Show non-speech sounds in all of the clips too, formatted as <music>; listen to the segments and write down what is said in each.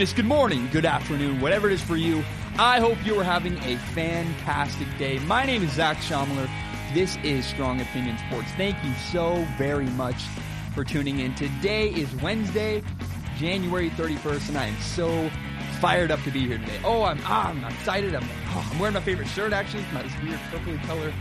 goodness, good morning, good afternoon, whatever it is for you. I hope you are having a fantastic day. My name is Zac Shomler. This is Strong Opinion Sports. Thank you so very much for tuning in. Today is Wednesday, January 31st, and I am so fired up to be here today. Oh, I'm, ah, I'm excited. I'm, oh, I'm wearing my favorite shirt, actually. It's my this weird purpley color.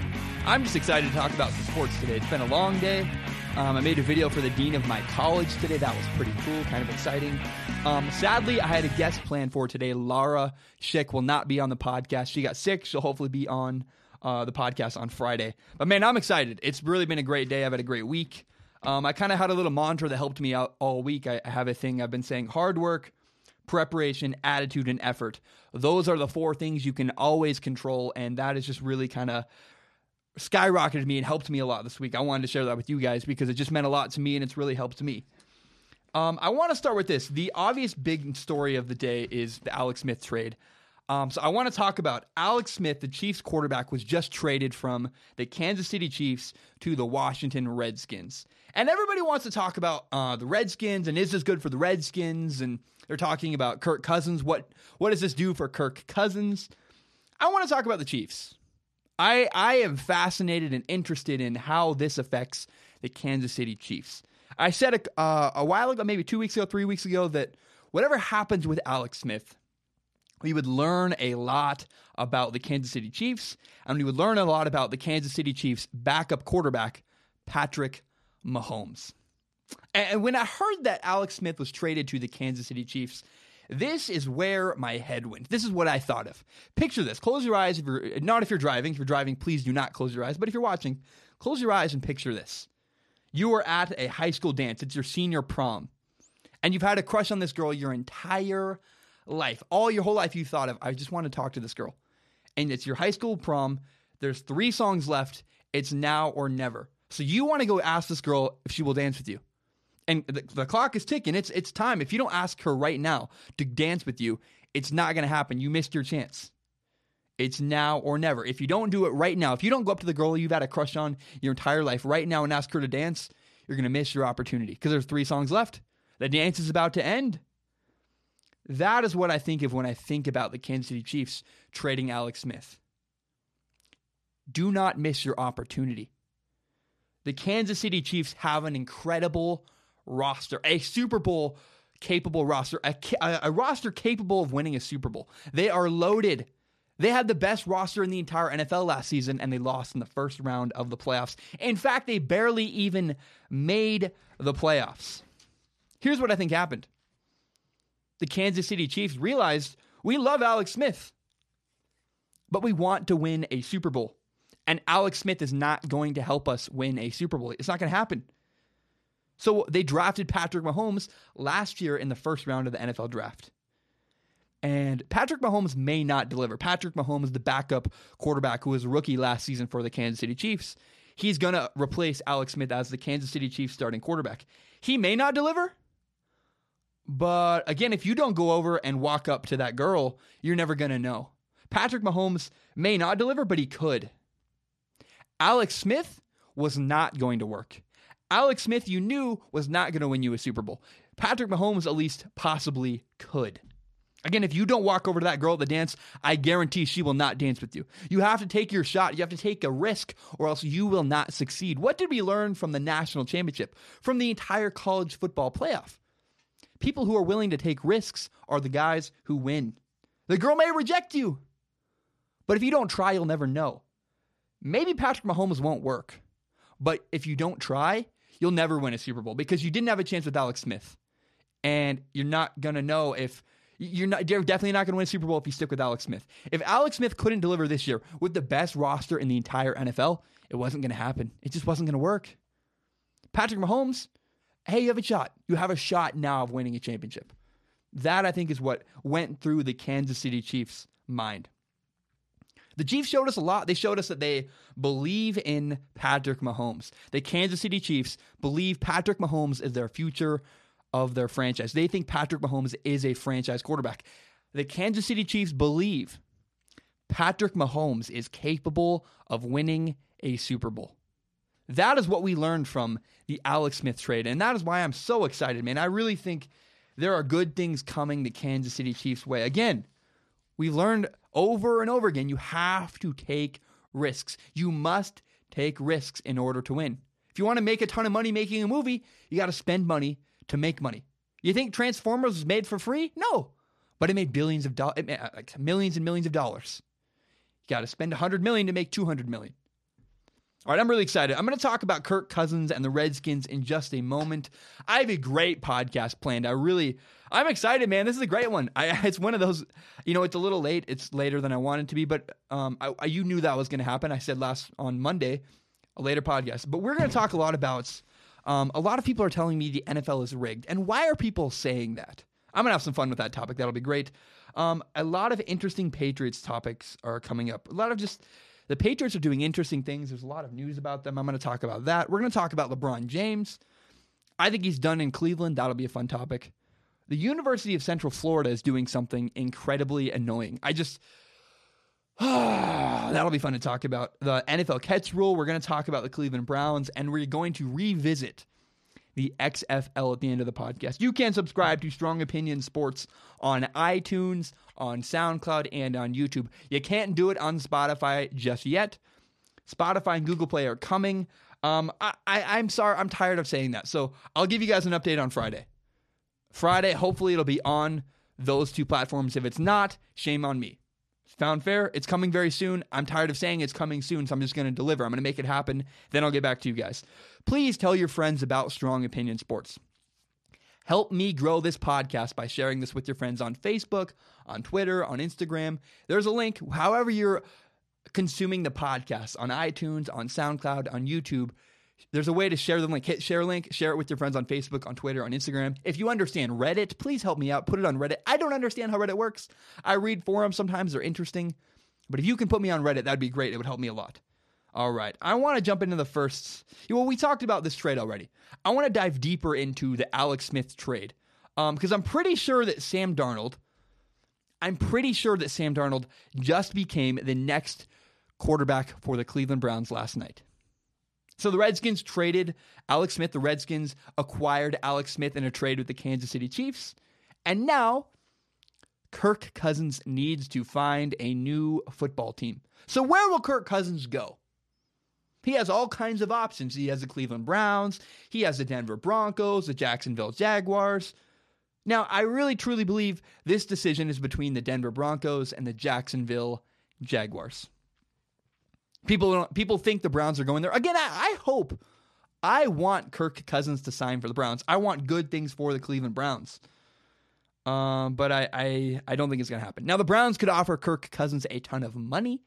I'm just excited to talk about some sports today. It's been a long day. Um, I made a video for the dean of my college today. That was pretty cool, kind of exciting. Um, sadly, I had a guest planned for today. Lara Schick will not be on the podcast. She got sick. She'll hopefully be on uh, the podcast on Friday. But man, I'm excited. It's really been a great day. I've had a great week. Um, I kind of had a little mantra that helped me out all week. I, I have a thing I've been saying hard work, preparation, attitude, and effort. Those are the four things you can always control. And that is just really kind of skyrocketed me and helped me a lot this week. I wanted to share that with you guys because it just meant a lot to me and it's really helped me. Um, I want to start with this. The obvious big story of the day is the Alex Smith trade. Um, so I want to talk about Alex Smith, the Chiefs quarterback, was just traded from the Kansas City Chiefs to the Washington Redskins. And everybody wants to talk about uh, the Redskins and is this good for the Redskins? And they're talking about Kirk Cousins. What what does this do for Kirk Cousins? I want to talk about the Chiefs. I I am fascinated and interested in how this affects the Kansas City Chiefs. I said a, uh, a while ago, maybe two weeks ago, three weeks ago, that whatever happens with Alex Smith, we would learn a lot about the Kansas City Chiefs, and we would learn a lot about the Kansas City Chiefs backup quarterback, Patrick Mahomes. And when I heard that Alex Smith was traded to the Kansas City Chiefs, this is where my head went. This is what I thought of. Picture this. Close your eyes. If you're not if you're driving. If you're driving, please do not close your eyes. But if you're watching, close your eyes and picture this. You are at a high school dance. It's your senior prom. And you've had a crush on this girl your entire life. All your whole life you thought of, I just want to talk to this girl. And it's your high school prom. There's three songs left. It's now or never. So you want to go ask this girl if she will dance with you and the, the, clock is ticking. It's it's time. If you don't ask her right now to dance with you, it's not going to happen. You missed your chance. It's now or never. If you don't do it right now, if you don't go up to the girl you've had a crush on your entire life right now and ask her to dance, you're going to miss your opportunity because there's three songs left. The dance is about to end. That is what I think of when I think about the Kansas City Chiefs trading Alex Smith. Do not miss your opportunity. The Kansas City Chiefs have an incredible roster, a Super Bowl capable roster, a, a, roster capable of winning a Super Bowl. They are loaded. They had the best roster in the entire NFL last season, and they lost in the first round of the playoffs. In fact, they barely even made the playoffs. Here's what I think happened the Kansas City Chiefs realized we love Alex Smith, but we want to win a Super Bowl. And Alex Smith is not going to help us win a Super Bowl. It's not going to happen. So they drafted Patrick Mahomes last year in the first round of the NFL draft. And Patrick Mahomes may not deliver. Patrick Mahomes, the backup quarterback who was a rookie last season for the Kansas City Chiefs, he's going to replace Alex Smith as the Kansas City Chiefs starting quarterback. He may not deliver, but again, if you don't go over and walk up to that girl, you're never going to know. Patrick Mahomes may not deliver, but he could. Alex Smith was not going to work. Alex Smith, you knew, was not going to win you a Super Bowl. Patrick Mahomes, at least, possibly could. Again, if you don't walk over to that girl at the dance, I guarantee she will not dance with you. You have to take your shot. You have to take a risk, or else you will not succeed. What did we learn from the national championship, from the entire college football playoff? People who are willing to take risks are the guys who win. The girl may reject you, but if you don't try, you'll never know. Maybe Patrick Mahomes won't work, but if you don't try, you'll never win a Super Bowl because you didn't have a chance with Alex Smith. And you're not going to know if you're not you're definitely not going to win a Super Bowl if you stick with Alex Smith. If Alex Smith couldn't deliver this year with the best roster in the entire NFL, it wasn't going to happen. It just wasn't going to work. Patrick Mahomes, hey, you have a shot. You have a shot now of winning a championship. That I think is what went through the Kansas City Chiefs' mind. The Chiefs showed us a lot. They showed us that they believe in Patrick Mahomes. The Kansas City Chiefs believe Patrick Mahomes is their future of their franchise. They think Patrick Mahomes is a franchise quarterback. The Kansas City Chiefs believe Patrick Mahomes is capable of winning a Super Bowl. That is what we learned from the Alex Smith trade. And that is why I'm so excited, man. I really think there are good things coming the Kansas City Chiefs way. Again, we've learned over and over again you have to take risks. You must take risks in order to win. If you want to make a ton of money making a movie, you got to spend money to make money. You think Transformers was made for free? No, but it made billions of dollars, like uh, millions and millions of dollars. You got to spend 100 million to make 200 million. All right, I'm really excited. I'm going to talk about Kirk Cousins and the Redskins in just a moment. I have a great podcast planned. I really, I'm excited, man. This is a great one. I, <laughs> it's one of those, you know, it's a little late. It's later than I wanted to be, but um, I, I, you knew that was going to happen. I said last on Monday, a later podcast. But we're going to talk a lot about. Um, a lot of people are telling me the NFL is rigged, and why are people saying that? I'm gonna have some fun with that topic. That'll be great. Um, a lot of interesting Patriots topics are coming up. A lot of just the Patriots are doing interesting things. There's a lot of news about them. I'm going to talk about that. We're going to talk about LeBron James. I think he's done in Cleveland. That'll be a fun topic. The University of Central Florida is doing something incredibly annoying. I just. <sighs> that'll be fun to talk about. The NFL catch rule. We're going to talk about the Cleveland Browns, and we're going to revisit the XFL at the end of the podcast. You can subscribe to Strong Opinion Sports on iTunes, on SoundCloud, and on YouTube. You can't do it on Spotify just yet. Spotify and Google Play are coming. Um, I, I, I'm sorry, I'm tired of saying that. So I'll give you guys an update on Friday. Friday, hopefully, it'll be on those two platforms. If it's not, shame on me. Found fair. It's coming very soon. I'm tired of saying it's coming soon, so I'm just going to deliver. I'm going to make it happen. Then I'll get back to you guys. Please tell your friends about Strong Opinion Sports. Help me grow this podcast by sharing this with your friends on Facebook, on Twitter, on Instagram. There's a link, however, you're consuming the podcast on iTunes, on SoundCloud, on YouTube. There's a way to share the link. Hit share link, share it with your friends on Facebook, on Twitter, on Instagram. If you understand Reddit, please help me out. Put it on Reddit. I don't understand how Reddit works. I read forums sometimes, they're interesting. But if you can put me on Reddit, that'd be great. It would help me a lot. All right. I want to jump into the first. Well, we talked about this trade already. I want to dive deeper into the Alex Smith trade because um, I'm pretty sure that Sam Darnold, I'm pretty sure that Sam Darnold just became the next quarterback for the Cleveland Browns last night. So the Redskins traded Alex Smith. The Redskins acquired Alex Smith in a trade with the Kansas City Chiefs. And now Kirk Cousins needs to find a new football team. So where will Kirk Cousins go? He has all kinds of options. He has the Cleveland Browns, he has the Denver Broncos, the Jacksonville Jaguars. Now, I really truly believe this decision is between the Denver Broncos and the Jacksonville Jaguars. People people think the Browns are going there. Again, I, I hope I want Kirk Cousins to sign for the Browns. I want good things for the Cleveland Browns. Um, but I, I I don't think it's gonna happen. Now the Browns could offer Kirk Cousins a ton of money.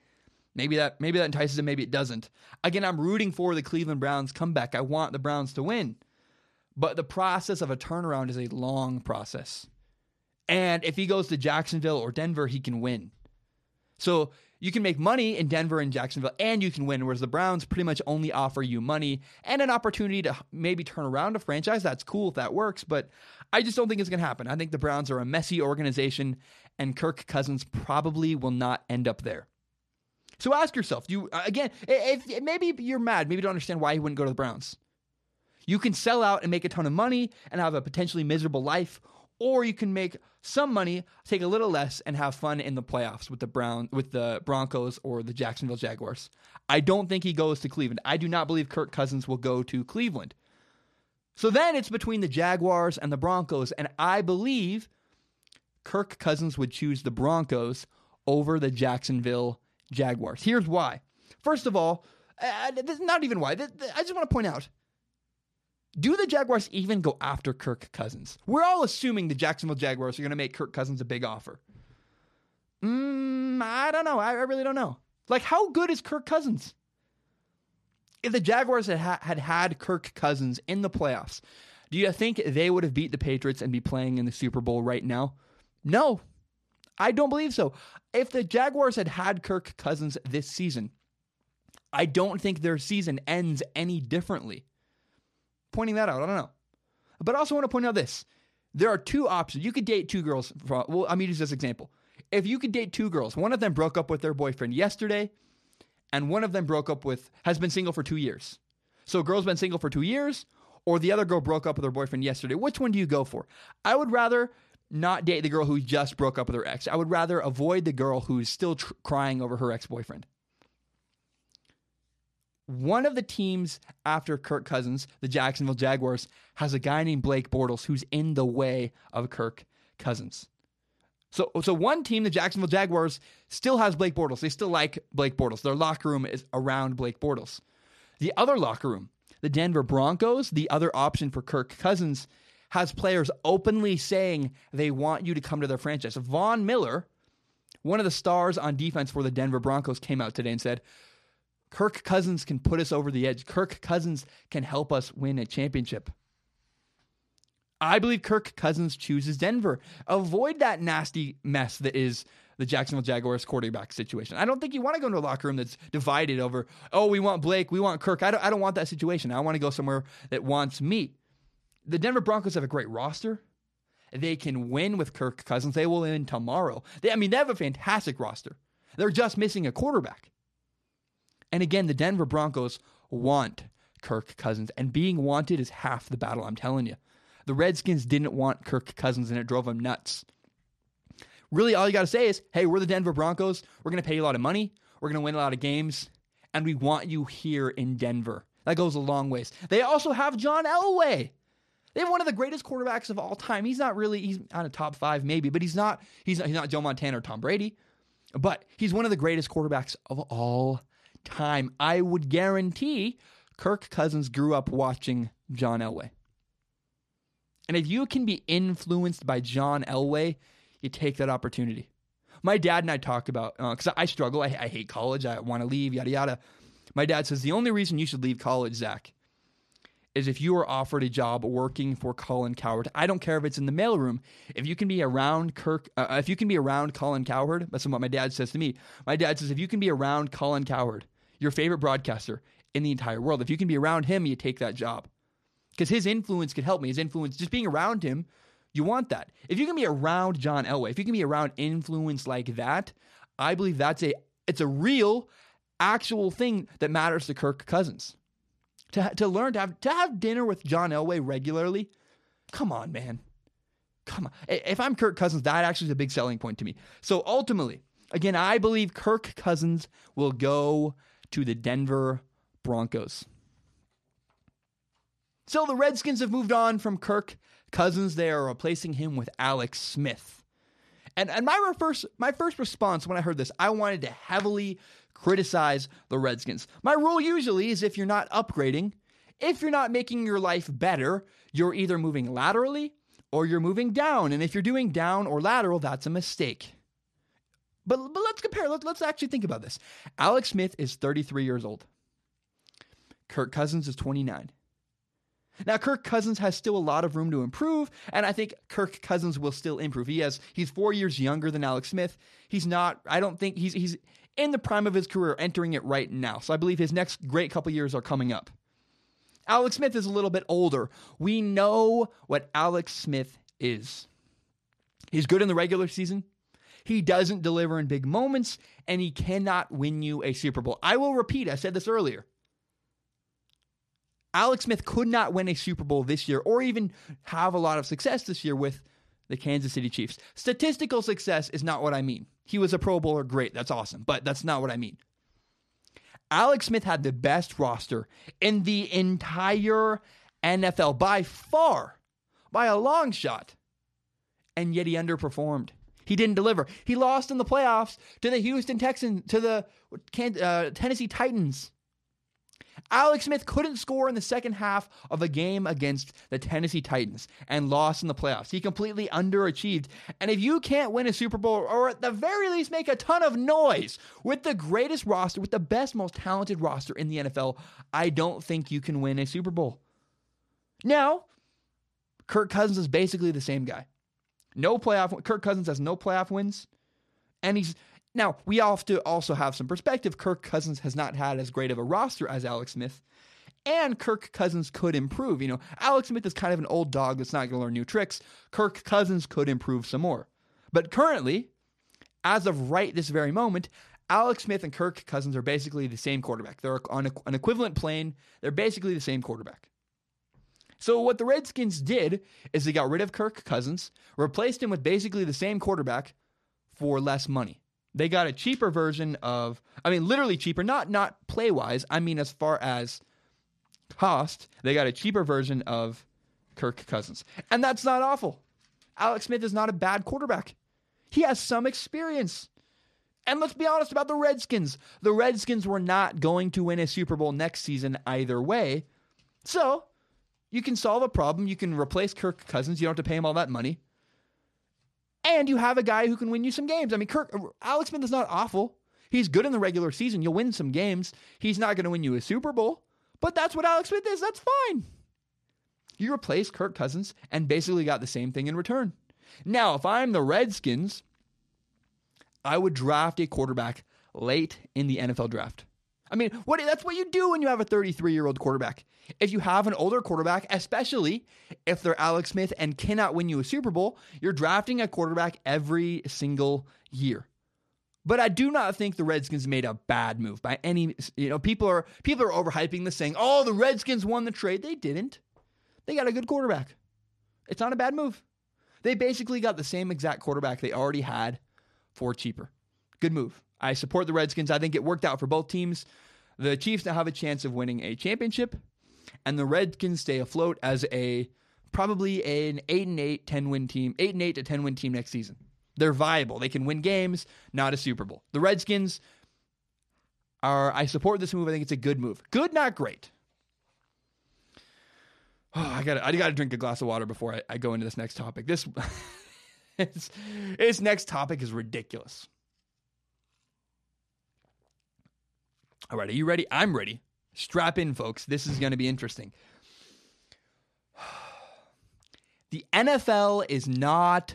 Maybe that maybe that entices him, maybe it doesn't. Again, I'm rooting for the Cleveland Browns comeback. I want the Browns to win. But the process of a turnaround is a long process. And if he goes to Jacksonville or Denver, he can win. So you can make money in Denver and Jacksonville and you can win, whereas the Browns pretty much only offer you money and an opportunity to maybe turn around a franchise. That's cool if that works, but I just don't think it's going to happen. I think the Browns are a messy organization and Kirk Cousins probably will not end up there. So ask yourself, you uh, again, if, if maybe you're mad, maybe you don't understand why he wouldn't go to the Browns. You can sell out and make a ton of money and have a potentially miserable life, or you can make some money, take a little less, and have fun in the playoffs with the Brown with the Broncos or the Jacksonville Jaguars. I don't think he goes to Cleveland. I do not believe Kirk Cousins will go to Cleveland. So then it's between the Jaguars and the Broncos, and I believe Kirk Cousins would choose the Broncos over the Jacksonville Jaguars. Here's why. First of all, uh, not even why. I just want to point out do the Jaguars even go after Kirk Cousins? We're all assuming the Jacksonville Jaguars are going to make Kirk Cousins a big offer. Mm, I don't know. I, I, really don't know. Like, how good is Kirk Cousins? If the Jaguars had, ha- had had Kirk Cousins in the playoffs, do you think they would have beat the Patriots and be playing in the Super Bowl right now? No, I don't believe so. If the Jaguars had had Kirk Cousins this season, I don't think their season ends any differently. Pointing that out, I don't know. But I also want to point out this. There are two options. You could date two girls. For, well, I'm using this example. If you could date two girls, one of them broke up with their boyfriend yesterday, and one of them broke up with, has been single for two years. So a girl's been single for two years, or the other girl broke up with her boyfriend yesterday, which one do you go for? I would rather not date the girl who just broke up with her ex. I would rather avoid the girl who's still tr- crying over her ex boyfriend. One of the teams after Kirk Cousins, the Jacksonville Jaguars, has a guy named Blake Bortles who's in the way of Kirk Cousins. So, so one team, the Jacksonville Jaguars, still has Blake Bortles. They still like Blake Bortles. Their locker room is around Blake Bortles. The other locker room, the Denver Broncos, the other option for Kirk Cousins, has players openly saying they want you to come to their franchise. Von Miller, one of the stars on defense for the Denver Broncos, came out today and said, Kirk Cousins can put us over the edge. Kirk Cousins can help us win a championship. I believe Kirk Cousins chooses Denver. Avoid that nasty mess that is the Jacksonville Jaguars quarterback situation. I don't think you want to go into a locker room that's divided over, oh, we want Blake, we want Kirk. I don't, I don't want that situation. I want to go somewhere that wants me. The Denver Broncos have a great roster. They can win with Kirk Cousins. They will win tomorrow. They, I mean, they have a fantastic roster. They're just missing a quarterback. And again, the Denver Broncos want Kirk Cousins, and being wanted is half the battle, I'm telling you. The Redskins didn't want Kirk Cousins, and it drove them nuts. Really, all you got to say is, hey, we're the Denver Broncos. We're going to pay you a lot of money. We're going to win a lot of games, and we want you here in Denver. That goes a long ways. They also have John Elway. They have one of the greatest quarterbacks of all time. He's not really he's on a top five maybe, but he's not he's not, he's not Joe Montana or Tom Brady, but he's one of the greatest quarterbacks of all time. I would guarantee Kirk Cousins grew up watching John Elway. And if you can be influenced by John Elway, you take that opportunity. My dad and I talk about because uh, I struggle. I, I hate college. I want to leave. Yada yada. My dad says the only reason you should leave college, Zac, is if you are offered a job working for Colin Cowherd. I don't care if it's in the mailroom. If you can be around Kirk, uh, if you can be around Colin Cowherd, that's what my dad says to me. My dad says if you can be around Colin Cowherd, your favorite broadcaster in the entire world, if you can be around him, you take that job because his influence could help me. His influence, just being around him, you want that. If you can be around John Elway, if you can be around influence like that, I believe that's a it's a real, actual thing that matters to Kirk Cousins to, to learn to have to have dinner with John Elway regularly. Come on, man. Come on. If I'm Kirk Cousins, that actually is a big selling point to me. So ultimately, again, I believe Kirk Cousins will go to the Denver Broncos. So the Redskins have moved on from Kirk Cousins. They are replacing him with Alex Smith. And and my first my first response when I heard this, I wanted to heavily criticize the Redskins. My rule usually is if you're not upgrading, if you're not making your life better, you're either moving laterally or you're moving down. And if you're doing down or lateral, that's a mistake. But, but let's compare. Let, let's actually think about this. Alex Smith is 33 years old. Kirk Cousins is 29. Now, Kirk Cousins has still a lot of room to improve, and I think Kirk Cousins will still improve. He has he's four years younger than Alex Smith. He's not. I don't think he's he's in the prime of his career, entering it right now. So I believe his next great couple years are coming up. Alex Smith is a little bit older. We know what Alex Smith is. He's good in the regular season. He doesn't deliver in big moments, and he cannot win you a Super Bowl. I will repeat, I said this earlier. Alex Smith could not win a Super Bowl this year or even have a lot of success this year with the Kansas City Chiefs. Statistical success is not what I mean. He was a Pro Bowler, great, that's awesome, but that's not what I mean. Alex Smith had the best roster in the entire NFL by far, by a long shot, and yet he underperformed. He didn't deliver. He lost in the playoffs to the Houston Texans, to the uh, Tennessee Titans. Alex Smith couldn't score in the second half of a game against the Tennessee Titans and lost in the playoffs. He completely underachieved. And if you can't win a Super Bowl or at the very least make a ton of noise with the greatest roster, with the best, most talented roster in the NFL, I don't think you can win a Super Bowl. Now, Kirk Cousins is basically the same guy. No playoff. Kirk Cousins has no playoff wins, and he's now, we have to also have some perspective. Kirk Cousins has not had as great of a roster as Alex Smith, and Kirk Cousins could improve. You know, Alex Smith is kind of an old dog that's not going to learn new tricks. Kirk Cousins could improve some more. But currently, as of right this very moment, Alex Smith and Kirk Cousins are basically the same quarterback. They're on an equivalent plane. They're basically the same quarterback. So what the Redskins did is they got rid of Kirk Cousins, replaced him with basically the same quarterback for less money. They got a cheaper version of I mean literally cheaper, not not play-wise, I mean as far as cost, they got a cheaper version of Kirk Cousins. And that's not awful. Alex Smith is not a bad quarterback. He has some experience. And let's be honest about the Redskins. The Redskins were not going to win a Super Bowl next season either way. So, you can solve a problem. You can replace Kirk Cousins. You don't have to pay him all that money. And you have a guy who can win you some games. I mean, Kirk Alex Smith is not awful. He's good in the regular season. You'll win some games. He's not going to win you a Super Bowl, but that's what Alex Smith is. That's fine. You replace Kirk Cousins and basically got the same thing in return. Now, if I'm the Redskins, I would draft a quarterback late in the NFL draft. I mean, what that's what you do when you have a 33-year-old quarterback. If you have an older quarterback, especially if they're Alex Smith and cannot win you a Super Bowl, you're drafting a quarterback every single year. But I do not think the Redskins made a bad move by any you know, people are people are overhyping this saying, "Oh, the Redskins won the trade." They didn't. They got a good quarterback. It's not a bad move. They basically got the same exact quarterback they already had for cheaper. Good move. I support the Redskins. I think it worked out for both teams. The Chiefs now have a chance of winning a championship, and the Redskins stay afloat as a probably an 8 and 8 10 win team, 8 and 8 to 10 win team next season. They're viable. They can win games, not a Super Bowl. The Redskins are I support this move. I think it's a good move. Good, not great. <sighs> Oh, I got I got to drink a glass of water before I, I go into this next topic. This <laughs> this next topic is ridiculous. All right, are you ready? I'm ready. Strap in, folks. This is going to be interesting. <sighs> The NFL is not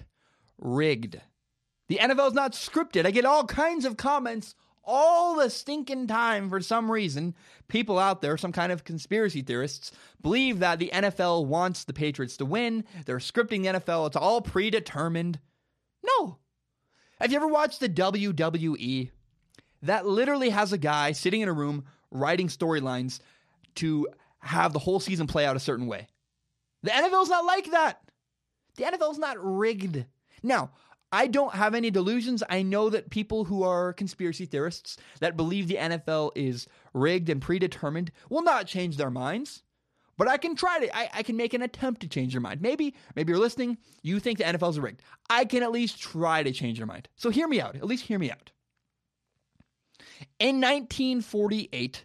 rigged. The NFL is not scripted. I get all kinds of comments all the stinking time for some reason. People out there, some kind of conspiracy theorists, believe that the NFL wants the Patriots to win. They're scripting the NFL. It's all predetermined. No. Have you ever watched the WWE? That literally has a guy sitting in a room writing storylines to have the whole season play out a certain way. The NFL's not like that. The NFL's not rigged. Now, I don't have any delusions. I know that people who are conspiracy theorists that believe the NFL is rigged and predetermined will not change their minds. But I can try to, I, I can make an attempt to change your mind. Maybe, maybe you're listening, you think the NFL is rigged. I can at least try to change your mind. So hear me out. At least hear me out. In 1948,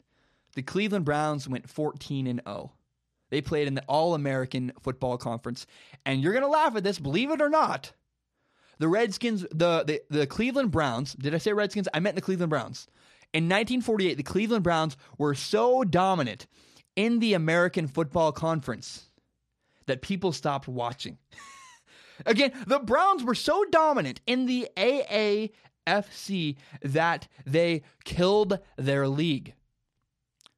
the Cleveland Browns went 14 and 0. They played in the All American Football Conference. And you're going to laugh at this, believe it or not. The Redskins, the, the, the Cleveland Browns, did I say Redskins? I meant the Cleveland Browns. In 1948, the Cleveland Browns were so dominant in the American Football Conference that people stopped watching. <laughs> Again, the Browns were so dominant in the AAFC that they killed their league.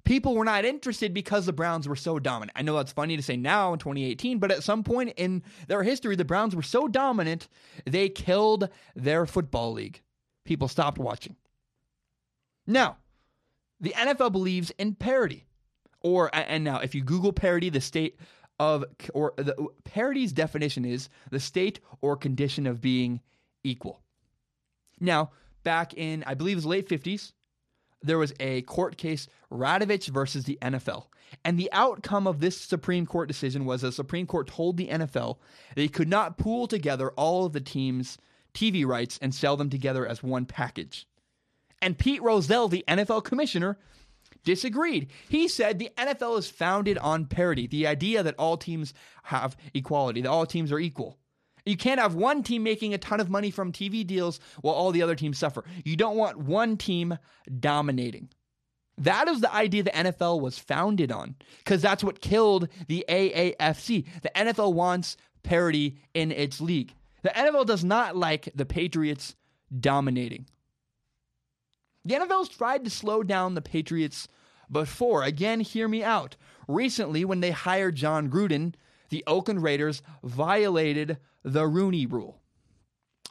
People were not interested because the Browns were so dominant. I know that's funny to say now in 2018, but at some point in their history, the Browns were so dominant, they killed their football league. People stopped watching. Now, the NFL believes in parity. Or, and now, if you Google parity, the state of, or the parity's definition is the state or condition of being equal. Now, back in, I believe it was late 50s, there was a court case, Radovich versus the NFL. And the outcome of this Supreme Court decision was the Supreme Court told the NFL they could not pool together all of the team's TV rights and sell them together as one package. And Pete Rozelle, the NFL commissioner, disagreed. He said the NFL is founded on parity, the idea that all teams have equality, that all teams are equal. You can't have one team making a ton of money from TV deals while all the other teams suffer. You don't want one team dominating. That is the idea the NFL was founded on because that's what killed the AAFC. The NFL wants parity in its league. The NFL does not like the Patriots dominating. The NFL's tried to slow down the Patriots before. Again, hear me out. Recently, when they hired Jon Gruden, the Oakland Raiders violated the Rooney Rule.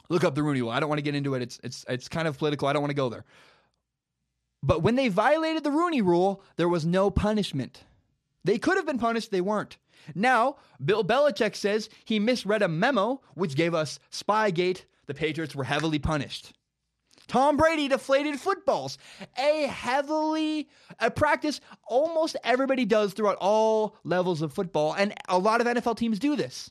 Look up the Rooney Rule. I don't want to get into it. It's it's it's kind of political. I don't want to go there. But when they violated the Rooney Rule, there was no punishment. They could have been punished, they weren't. Now, Bill Belichick says he misread a memo which gave us Spygate. The Patriots were heavily punished. Tom Brady deflated footballs, a heavily a practice almost everybody does throughout all levels of football, and a lot of NFL teams do this.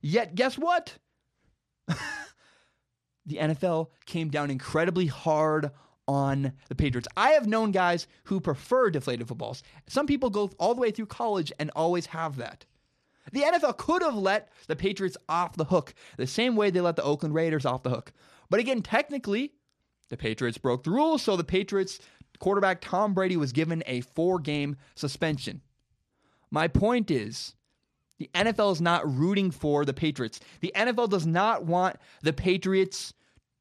Yet, guess what? <laughs> the NFL came down incredibly hard on the Patriots. I have known guys who prefer deflated footballs. Some people go all the way through college and always have that. The NFL could have let the Patriots off the hook the same way they let the Oakland Raiders off the hook. But again, technically, the Patriots broke the rules, so the Patriots quarterback Tom Brady was given a four game suspension. My point is, the NFL is not rooting for the Patriots. The NFL does not want the Patriots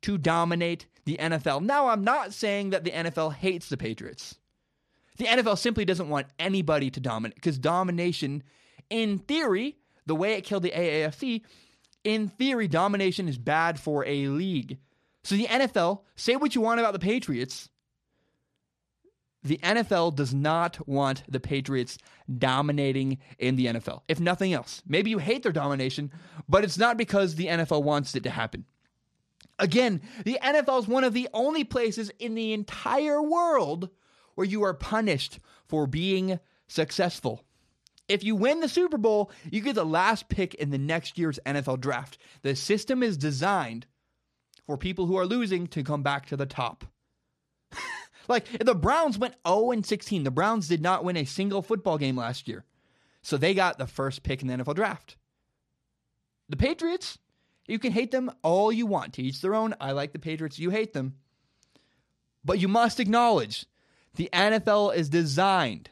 to dominate the NFL. Now, I'm not saying that the NFL hates the Patriots. The NFL simply doesn't want anybody to dominate because domination, in theory, the way it killed the AAFC, in theory, domination is bad for a league. So the NFL, say what you want about the Patriots, the NFL does not want the Patriots dominating in the NFL, if nothing else. Maybe you hate their domination, but it's not because the NFL wants it to happen. Again, the NFL is one of the only places in the entire world where you are punished for being successful. If you win the Super Bowl, you get the last pick in the next year's NFL draft. The system is designed for people who are losing to come back to the top. <laughs> like the Browns went 0 and 16. The Browns did not win a single football game last year. So they got the first pick in the NFL draft. The Patriots, you can hate them all you want. To each their own. I like the Patriots. You hate them. But you must acknowledge the NFL is designed.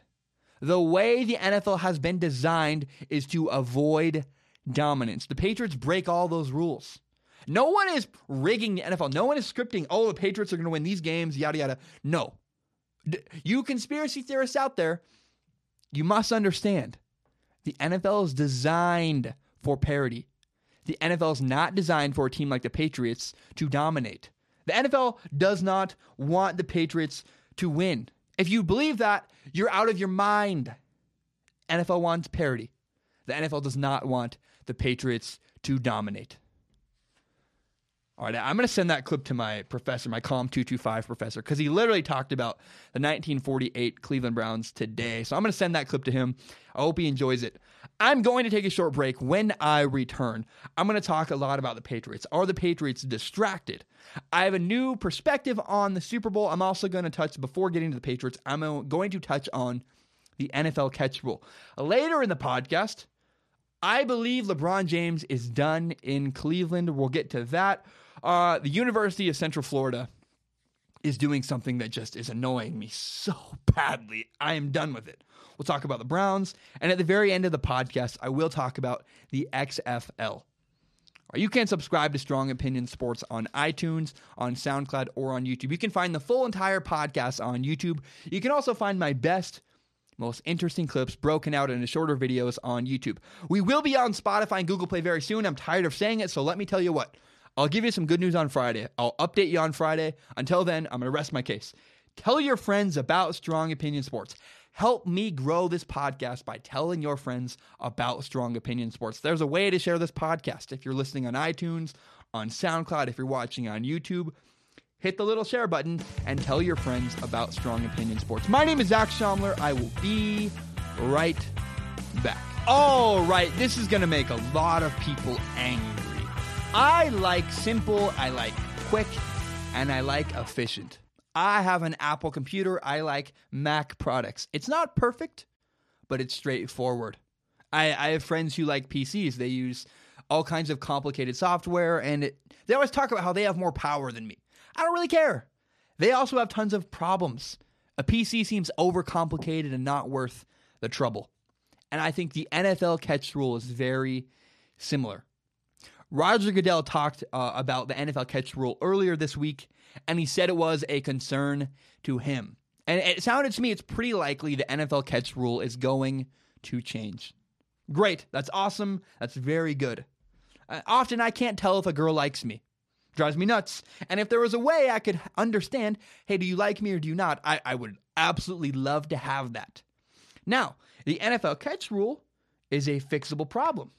The way the NFL has been designed is to avoid dominance. The Patriots break all those rules. No one is rigging the NFL. No one is scripting, oh, the Patriots are going to win these games, yada, yada. No. You conspiracy theorists out there, you must understand the NFL is designed for parity. The NFL is not designed for a team like the Patriots to dominate. The NFL does not want the Patriots to win. If you believe that, you're out of your mind. NFL wants parity. The NFL does not want the Patriots to dominate. All right, I'm going to send that clip to my professor, my COM 225 professor, because he literally talked about the 1948 Cleveland Browns today. So I'm going to send that clip to him. I hope he enjoys it. I'm going to take a short break. When I return, I'm going to talk a lot about the Patriots. Are the Patriots distracted? I have a new perspective on the Super Bowl. I'm also going to touch, before getting to the Patriots, I'm going to touch on the NFL catch rule. Later in the podcast, I believe LeBron James is done in Cleveland. We'll get to that. Uh, the University of Central Florida is doing something that just is annoying me so <laughs> badly. I am done with it. We'll talk about the Browns. And at the very end of the podcast, I will talk about the XFL. You can subscribe to Strong Opinion Sports on iTunes, on SoundCloud, or on YouTube. You can find the full entire podcast on YouTube. You can also find my best, most interesting clips broken out into shorter videos on YouTube. We will be on Spotify and Google Play very soon. I'm tired of saying it, so let me tell you what. I'll give you some good news on Friday. I'll update you on Friday. Until then, I'm going to rest my case. Tell your friends about Strong Opinion Sports. Help me grow this podcast by telling your friends about Strong Opinion Sports. There's a way to share this podcast. If you're listening on iTunes, on SoundCloud, if you're watching on YouTube, hit the little share button and tell your friends about Strong Opinion Sports. My name is Zac Shomler. I will be right back. All right, this is going to make a lot of people angry. I like simple, I like quick, and I like efficient. I have an Apple computer. I like Mac products. It's not perfect, but it's straightforward. I, I have friends who like PCs. They use all kinds of complicated software, and it, they always talk about how they have more power than me. I don't really care. They also have tons of problems. A PC seems overcomplicated and not worth the trouble. And I think the NFL catch rule is very similar. Roger Goodell talked uh, about the NFL catch rule earlier this week, and he said it was a concern to him. And it sounded to me it's pretty likely the NFL catch rule is going to change. Great. That's awesome. That's very good. Uh, often I can't tell if a girl likes me. Drives me nuts. And if there was a way I could understand, hey, do you like me or do you not? I, I would absolutely love to have that. Now, the NFL catch rule is a fixable problem.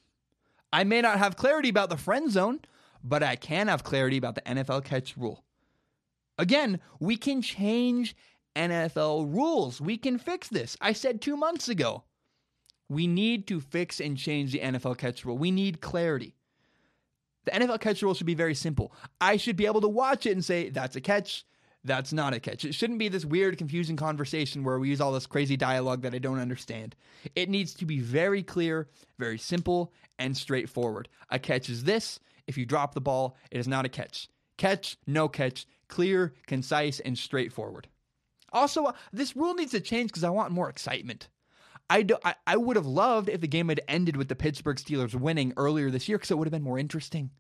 I may not have clarity about the friend zone, but I can have clarity about the NFL catch rule. Again, we can change NFL rules. We can fix this. I said two months ago. We need to fix and change the NFL catch rule. We need clarity. The NFL catch rule should be very simple. I should be able to watch it and say, that's a catch, that's not a catch. It shouldn't be this weird, confusing conversation where we use all this crazy dialogue that I don't understand. It needs to be very clear, very simple, and straightforward. A catch is this. If you drop the ball, it is not a catch. Catch, no catch, clear, concise, and straightforward. Also, uh, this rule needs to change because I want more excitement. I, do, I, I would have loved if the game had ended with the Pittsburgh Steelers winning earlier this year because it would have been more interesting.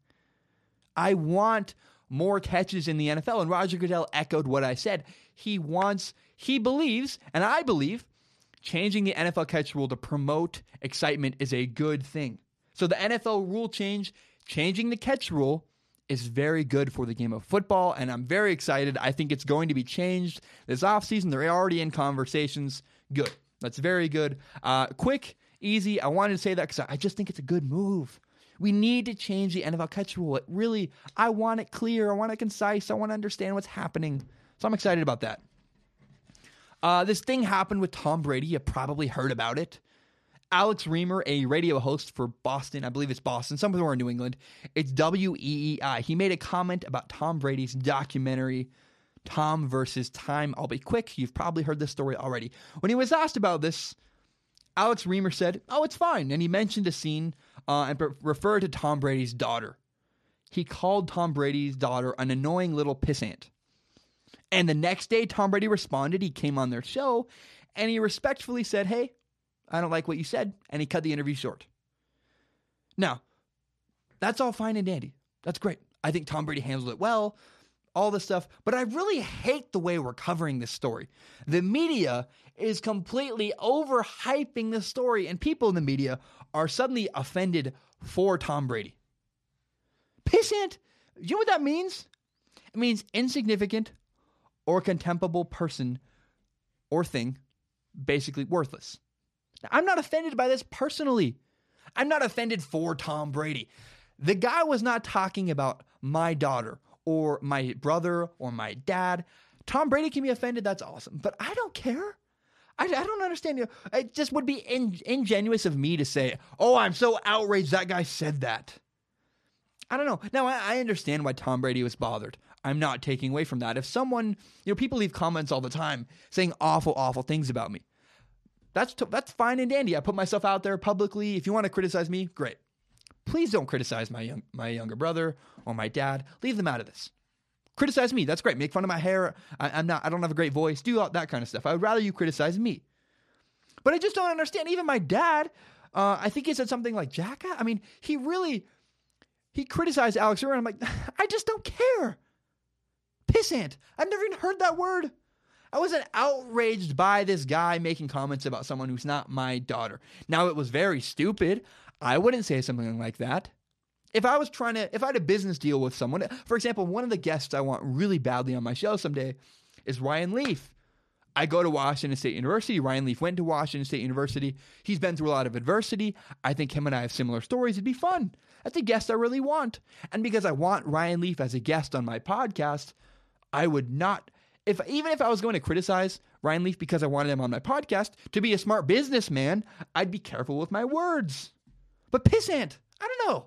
I want more catches in the NFL. And Roger Goodell echoed what I said. He wants, he believes, and I believe, changing the NFL catch rule to promote excitement is a good thing. So the NFL rule change, changing the catch rule, is very good for the game of football, and I'm very excited. I think it's going to be changed this offseason. They're already in conversations. Good. That's very good. Uh, quick, easy. I wanted to say that because I just think it's a good move. We need to change the NFL catch rule. It really, I want it clear. I want it concise. I want to understand what's happening. So I'm excited about that. Uh, this thing happened with Tom Brady. You probably heard about it. Alex Reimer, a radio host for Boston, I believe it's Boston, somewhere in New England. It's WEEI. He made a comment about Tom Brady's documentary, Tom versus Time. I'll be quick. You've probably heard this story already. When he was asked about this, Alex Reimer said, Oh, it's fine. And he mentioned a scene uh, and referred to Tom Brady's daughter. He called Tom Brady's daughter an annoying little pissant. And the next day, Tom Brady responded. He came on their show and he respectfully said, Hey, I don't like what you said. And he cut the interview short. Now, that's all fine and dandy. That's great. I think Tom Brady handled it well, all this stuff. But I really hate the way we're covering this story. The media is completely overhyping the story, and people in the media are suddenly offended for Tom Brady. Pissant, you know what that means? It means insignificant or contemptible person or thing, basically worthless. Now, I'm not offended by this personally. I'm not offended for Tom Brady. The guy was not talking about my daughter or my brother or my dad. Tom Brady can be offended. That's awesome. But I don't care. I, I don't understand. You. It just would be in, ingenuous of me to say, oh, I'm so outraged that guy said that. I don't know. Now, I, I understand why Tom Brady was bothered. I'm not taking away from that. If someone, you know, people leave comments all the time saying awful, awful things about me. That's t- that's fine and dandy. I put myself out there publicly. If you want to criticize me, great. Please don't criticize my young, my younger brother or my dad. Leave them out of this. Criticize me. That's great. Make fun of my hair. I, am not. I don't have a great voice. Do all that kind of stuff. I would rather you criticize me. But I just don't understand. Even my dad. Uh, I think he said something like Jacka. I mean, he really he criticized Alex Irvin. I'm like, <laughs> I just don't care. Pissant. I've never even heard that word. I wasn't outraged by this guy making comments about someone who's not my daughter. Now, it was very stupid. I wouldn't say something like that. If I was trying to, if I had a business deal with someone, for example, one of the guests I want really badly on my show someday is Ryan Leaf. I go to Washington State University. Ryan Leaf went to Washington State University. He's been through a lot of adversity. I think him and I have similar stories. It'd be fun. That's a guest I really want. And because I want Ryan Leaf as a guest on my podcast, I would not if even if I was going to criticize Ryan Leaf because I wanted him on my podcast to be a smart businessman, I'd be careful with my words. But pissant, I don't know.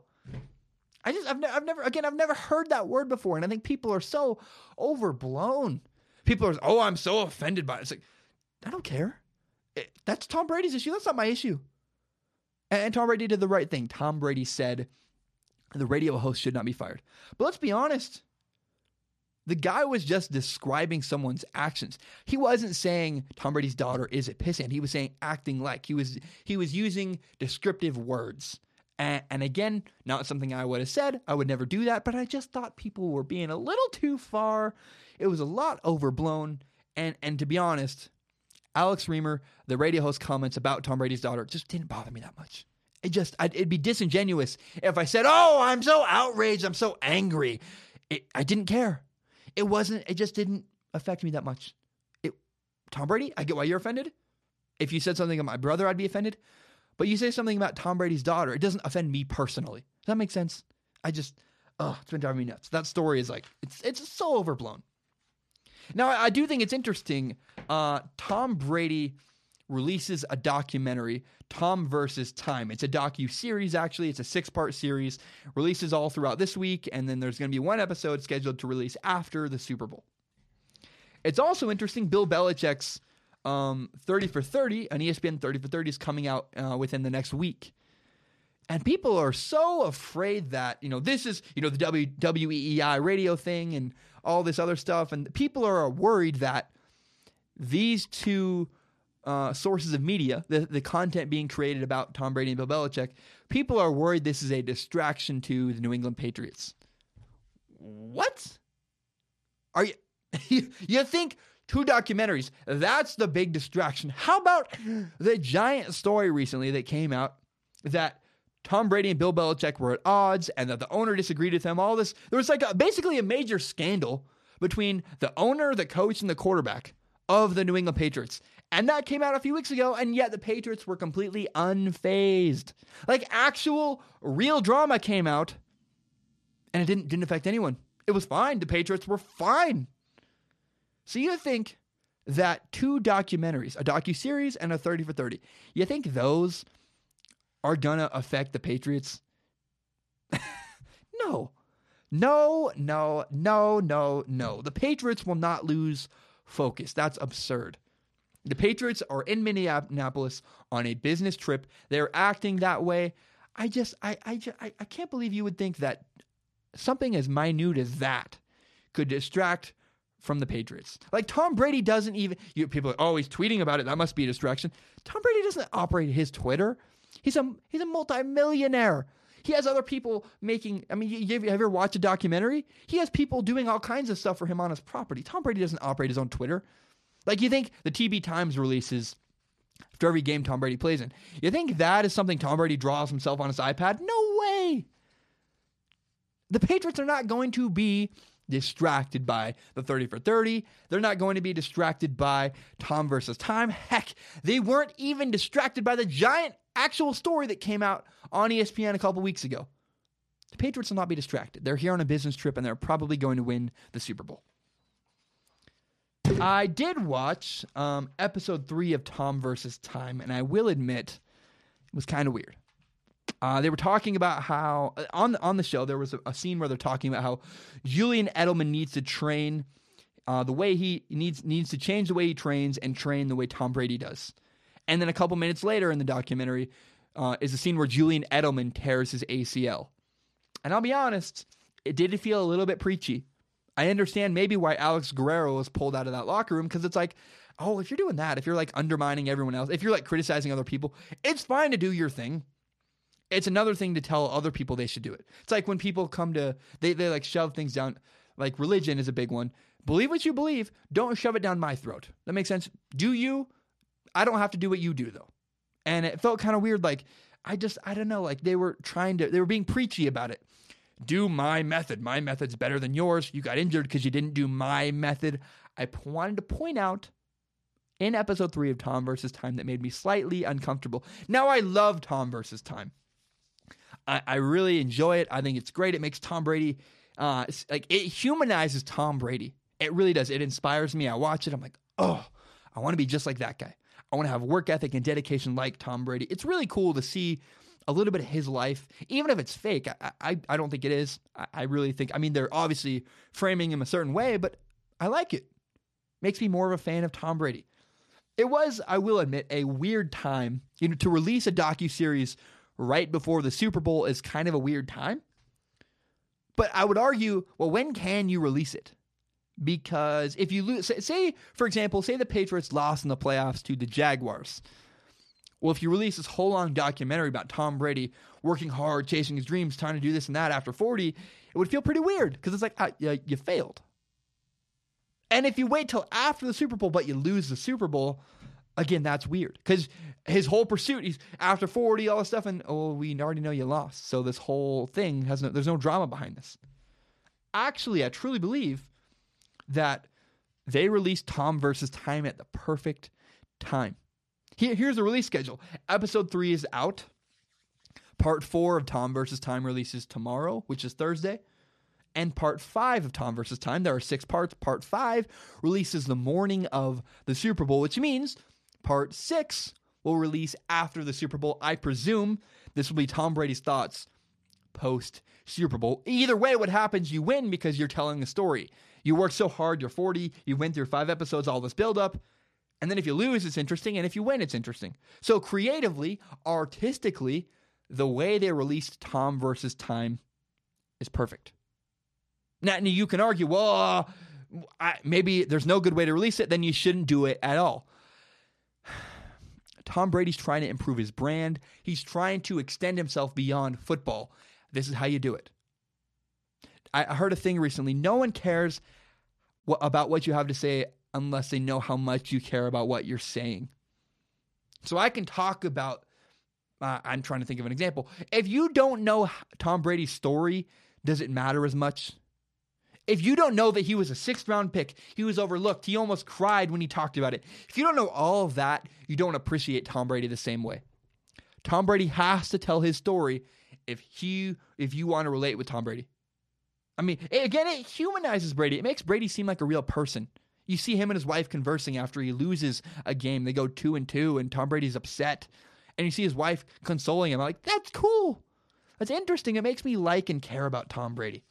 I just I've, ne- I've never again I've never heard that word before, and I think people are so overblown. People are oh I'm so offended by it. It's like I don't care. It, that's Tom Brady's issue. That's not my issue. And, and Tom Brady did the right thing. Tom Brady said the radio host should not be fired. But let's be honest. The guy was just describing someone's actions. He wasn't saying Tom Brady's daughter is a pissant. He was saying acting like. He was he was using descriptive words. And, and again, not something I would have said. I would never do that, but I just thought people were being a little too far. It was a lot overblown. And and to be honest, Alex Reimer, the radio host comments about Tom Brady's daughter just didn't bother me that much. It just, I'd, it'd be disingenuous if I said, "Oh, I'm so outraged, I'm so angry." It, I didn't care. It wasn't, it just didn't affect me that much. It Tom Brady, I get why you're offended. If you said something about my brother, I'd be offended. But you say something about Tom Brady's daughter, it doesn't offend me personally. Does that make sense? I just, oh, it's been driving me nuts. That story is like, it's it's so overblown. Now, I, I do think it's interesting. Uh, Tom Brady releases a documentary, Tom versus Time. It's a docu series, actually. It's a six part series. Releases all throughout this week, and then there's going to be one episode scheduled to release after the Super Bowl. It's also interesting. Bill Belichick's um, 30 for 30, an ESPN 30 for 30 is coming out uh, within the next week. And people are so afraid that, you know, this is, you know, the w- WEEI radio thing and all this other stuff. And people are worried that these two uh, sources of media, the, the content being created about Tom Brady and Bill Belichick, people are worried this is a distraction to the New England Patriots. What? Are you, <laughs> you, you think two documentaries, that's the big distraction. How about the giant story recently that came out that Tom Brady and Bill Belichick were at odds and that the owner disagreed with them? All this, there was like a, basically a major scandal between the owner, the coach, and the quarterback of the New England Patriots. And that came out a few weeks ago, and yet the Patriots were completely unfazed. Like actual real drama came out, and it didn't didn't affect anyone. It was fine. The Patriots were fine. So you think that two documentaries, a docu series and a 30 for 30, you think those are gonna affect the Patriots? <laughs> no. No, no, no, no, no. The Patriots will not lose focus. That's absurd. The Patriots are in Minneapolis on a business trip. They're acting that way. I just, I, I, just, I, I can't believe you would think that something as minute as that could distract from the Patriots. Like Tom Brady doesn't even. You, people are oh, always tweeting about it. That must be a distraction. Tom Brady doesn't operate his Twitter. He's a he's a multimillionaire. He has other people making. I mean, you, you, have you ever watched a documentary? He has people doing all kinds of stuff for him on his property. Tom Brady doesn't operate his own Twitter. Like you think the TB Times releases after every game Tom Brady plays in. You think that is something Tom Brady draws himself on his iPad? No way. The Patriots are not going to be distracted by the 30 for 30. They're not going to be distracted by Tom versus Time. Heck, they weren't even distracted by the giant actual story that came out on ESPN a couple weeks ago. The Patriots will not be distracted. They're here on a business trip and they're probably going to win the Super Bowl. I did watch um, episode three of Tom versus Time, and I will admit it was kind of weird. Uh, they were talking about how on the, on the show there was a, a, scene where they're talking about how Julian Edelman needs to train uh, the way he needs needs to change the way he trains and train the way Tom Brady does. And then a couple minutes later in the documentary uh, is a scene where Julian Edelman tears his ACL. And I'll be honest, it did feel a little bit preachy. I understand maybe why Alex Guerrero was pulled out of that locker room because it's like, oh, if you're doing that, if you're like undermining everyone else, if you're like criticizing other people, it's fine to do your thing. It's another thing to tell other people they should do it. It's like when people come to they they like shove things down. Like religion is a big one. Believe what you believe. Don't shove it down my throat. That makes sense. Do you? I don't have to do what you do though. And it felt kind of weird. Like I just I don't know. Like they were trying to they were being preachy about it do my method. My method's better than yours. You got injured because you didn't do my method. I wanted to point out in episode three of Tom versus Time that made me slightly uncomfortable. Now I love Tom versus Time. I, I really enjoy it. I think it's great. It makes Tom Brady uh, like it humanizes Tom Brady. It really does. It inspires me. I watch it. I'm like, oh, I want to be just like that guy. I want to have work ethic and dedication like Tom Brady. It's really cool to see a little bit of his life, even if it's fake. I, I, I don't think it is. I, I really think, I mean, they're obviously framing him a certain way, but I like it. Makes me more of a fan of Tom Brady. It was, I will admit, a weird time. You know, to release a docu series right before the Super Bowl is kind of a weird time. But I would argue, well, when can you release it? Because if you lose, say, say for example, say the Patriots lost in the playoffs to the Jaguars well, if you release this whole long documentary about Tom Brady working hard, chasing his dreams, trying to do this and that after 40, it would feel pretty weird because it's like uh, you failed. And if you wait till after the Super Bowl, but you lose the Super Bowl, again, that's weird because his whole pursuit, he's after 40, all this stuff, and oh, we already know you lost. So this whole thing has no, there's no drama behind this. Actually, I truly believe that they released Tom versus Time at the perfect time Here, here's the release schedule. Episode three is out. Part four of Tom versus Time releases tomorrow, which is Thursday. And part five of Tom versus Time, there are six parts. Part five releases the morning of the Super Bowl, which means part six will release after the Super Bowl. I presume this will be Tom Brady's thoughts post Super Bowl. Either way, what happens, you win because you're telling a story. You work so hard, you're 40, you went through five episodes, all this build up. And then if you lose, it's interesting. And if you win, it's interesting. So creatively, artistically, the way they released Tom versus Time is perfect. Now, you can argue, well, uh, I, maybe there's no good way to release it, then you shouldn't do it at all. <sighs> Tom Brady's trying to improve his brand. He's trying to extend himself beyond football. This is how you do it. I heard a thing recently. No one cares about what you have to say unless they know how much you care about what you're saying. So I can talk about, uh, I'm trying to think of an example. If you don't know Tom Brady's story, does it matter as much? If you don't know that he was a sixth round pick, he was overlooked, he almost cried when he talked about it. If you don't know all of that, you don't appreciate Tom Brady the same way. Tom Brady has to tell his story if he if you want to relate with Tom Brady. I mean, again, it humanizes Brady. It makes Brady seem like a real person. You see him and his wife conversing after he loses a game. They go two and two, and Tom Brady's upset. And you see his wife consoling him. I'm like, that's cool. That's interesting. It makes me like and care about Tom Brady.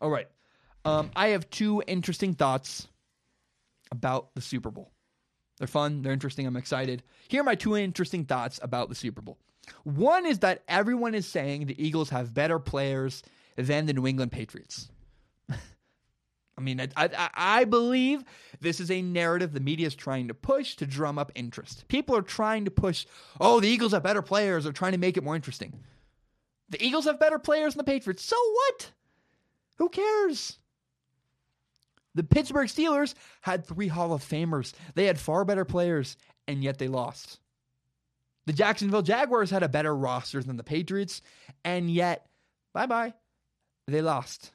All right. Um, I have two interesting thoughts about the Super Bowl. They're fun, they're interesting, I'm excited. Here are my two interesting thoughts about the Super Bowl. One is that everyone is saying the Eagles have better players than the New England Patriots. I mean, I, I, I, believe this is a narrative the media is trying to push to drum up interest. People are trying to push, oh, the Eagles have better players, They're trying to make it more interesting. The Eagles have better players than the Patriots. So what? Who cares? The Pittsburgh Steelers had three Hall of Famers. They had far better players, and yet they lost. The Jacksonville Jaguars had a better roster than the Patriots, and yet, bye bye, they lost.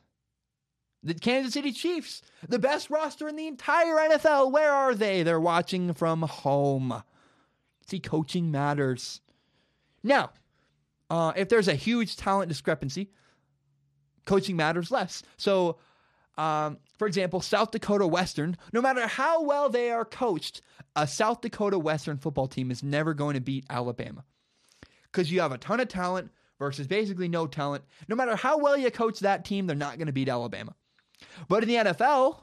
The Kansas City Chiefs, the best roster in the entire NFL. Where are they? They're watching from home. See, coaching matters. Now, uh, if there's a huge talent discrepancy, coaching matters less. So, um, for example, South Dakota Western, no matter how well they are coached, a South Dakota Western football team is never going to beat Alabama because you have a ton of talent versus basically no talent. No matter how well you coach that team, they're not going to beat Alabama. But in the NFL,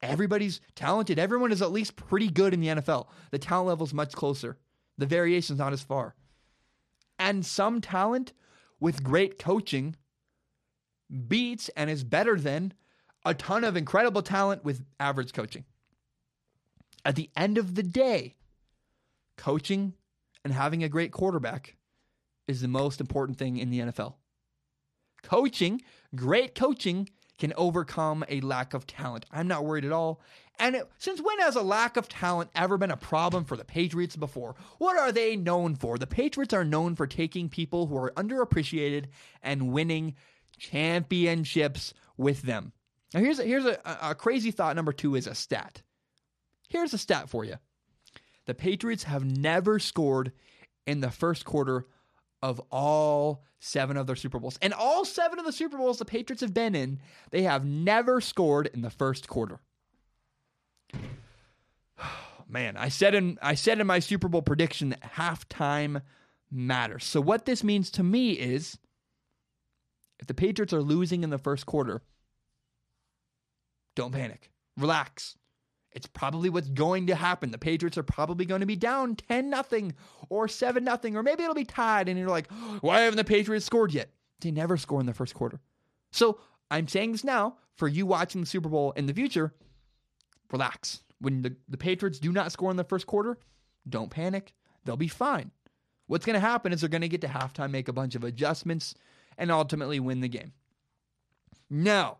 everybody's talented. Everyone is at least pretty good in the NFL. The talent level is much closer. The variation is not as far. And some talent with great coaching beats and is better than a ton of incredible talent with average coaching. At the end of the day, coaching and having a great quarterback is the most important thing in the NFL. Coaching, great coaching, can overcome a lack of talent. I'm not worried at all. And it, since when has a lack of talent ever been a problem for the Patriots before? What are they known for? The Patriots are known for taking people who are underappreciated and winning championships with them. Now, here's a, here's a, a crazy thought. Number two is a stat. Here's a stat for you: the Patriots have never scored in the first quarter of all seven of their Super Bowls. And all seven of the Super Bowls the Patriots have been in, they have never scored in the first quarter. <sighs> Man, I said in I said in my Super Bowl prediction that halftime matters. So what this means to me is if the Patriots are losing in the first quarter, don't panic. Relax. It's probably what's going to happen. The Patriots are probably going to be down 10 nothing or 7 nothing or maybe it'll be tied and you're like, "Why haven't the Patriots scored yet?" They never score in the first quarter. So, I'm saying this now for you watching the Super Bowl in the future, relax. When the, the Patriots do not score in the first quarter, don't panic. They'll be fine. What's going to happen is they're going to get to halftime, make a bunch of adjustments, and ultimately win the game. Now,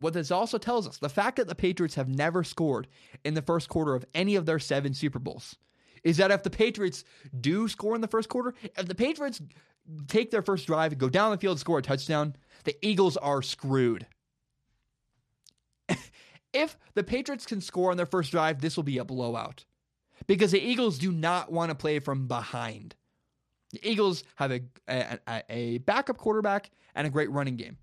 what this also tells us the fact that the Patriots have never scored in the first quarter of any of their seven Super Bowls is that if the Patriots do score in the first quarter, if the Patriots take their first drive, and go down the field, score a touchdown, the Eagles are screwed. <laughs> if the Patriots can score on their first drive, this will be a blowout because the Eagles do not want to play from behind. The Eagles have a, a, a backup quarterback and a great running game.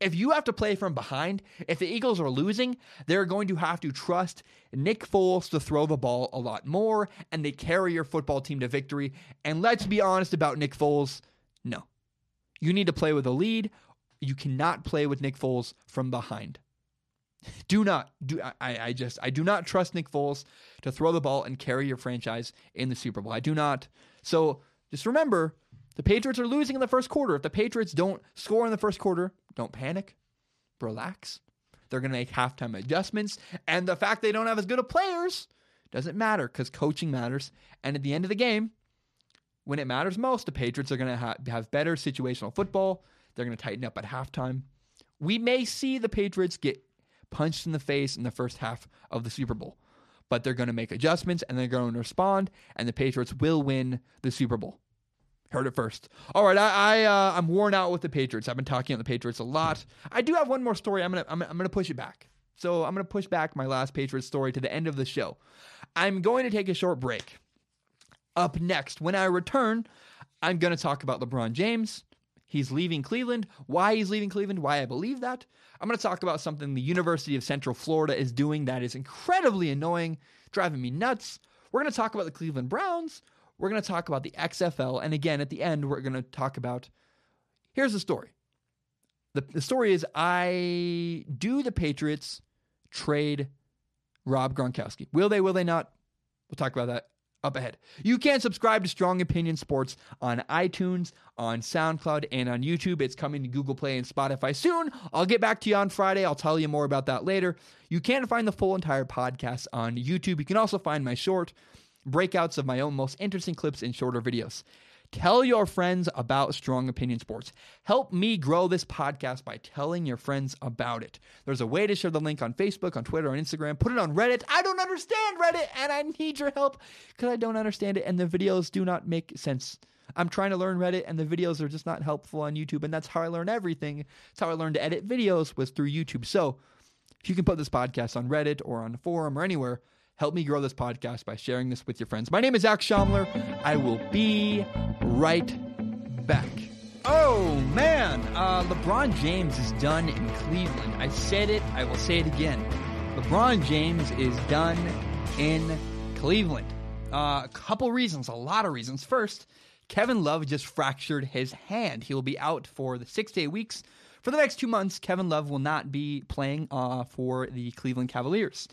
If you have to play from behind, if the Eagles are losing, they're going to have to trust Nick Foles to throw the ball a lot more and they carry your football team to victory. And let's be honest about Nick Foles. No. You need to play with a lead. You cannot play with Nick Foles from behind. Do not do I, I just I do not trust Nick Foles to throw the ball and carry your franchise in the Super Bowl. I do not. So just remember, the Patriots are losing in the first quarter. If the Patriots don't score in the first quarter, don't panic. Relax. They're going to make halftime adjustments. And the fact they don't have as good of players doesn't matter because coaching matters. And at the end of the game, when it matters most, the Patriots are going to ha- have better situational football. They're going to tighten up at halftime. We may see the Patriots get punched in the face in the first half of the Super Bowl, but they're going to make adjustments and they're going to respond, and the Patriots will win the Super Bowl. Heard it first. All right, I, I uh, I'm worn out with the Patriots. I've been talking on the Patriots a lot. I do have one more story. I'm gonna I'm, I'm gonna push it back. So I'm gonna push back my last Patriots story to the end of the show. I'm going to take a short break. Up next, when I return, I'm gonna talk about LeBron James. He's leaving Cleveland. Why he's leaving Cleveland? Why I believe that. I'm gonna talk about something the University of Central Florida is doing that is incredibly annoying, driving me nuts. We're gonna talk about the Cleveland Browns. We're going to talk about the XFL. And again, at the end, we're going to talk about here's the story. The, the story is I do the Patriots trade Rob Gronkowski? Will they, will they not? We'll talk about that up ahead. You can subscribe to Strong Opinion Sports on iTunes, on SoundCloud, and on YouTube. It's coming to Google Play and Spotify soon. I'll get back to you on Friday. I'll tell you more about that later. You can find the full entire podcast on YouTube. You can also find my short breakouts of my own most interesting clips in shorter videos. Tell your friends about Strong Opinion Sports. Help me grow this podcast by telling your friends about it. There's a way to share the link on Facebook, on Twitter, on Instagram. Put it on Reddit. I don't understand Reddit and I need your help because I don't understand it and the videos do not make sense. I'm trying to learn Reddit and the videos are just not helpful on YouTube and that's how I learn everything. It's how I learned to edit videos was through YouTube. So if you can put this podcast on Reddit or on a forum or anywhere, Help me grow this podcast by sharing this with your friends. My name is Zac Shomler. I will be right back. Oh man, uh, LeBron James is done in Cleveland. I said it, I will say it again. LeBron James is done in Cleveland. Uh, a couple reasons, a lot of reasons. First, Kevin Love just fractured his hand. He will be out for the six to eight weeks. For the next two months, Kevin Love will not be playing uh, for the Cleveland Cavaliers.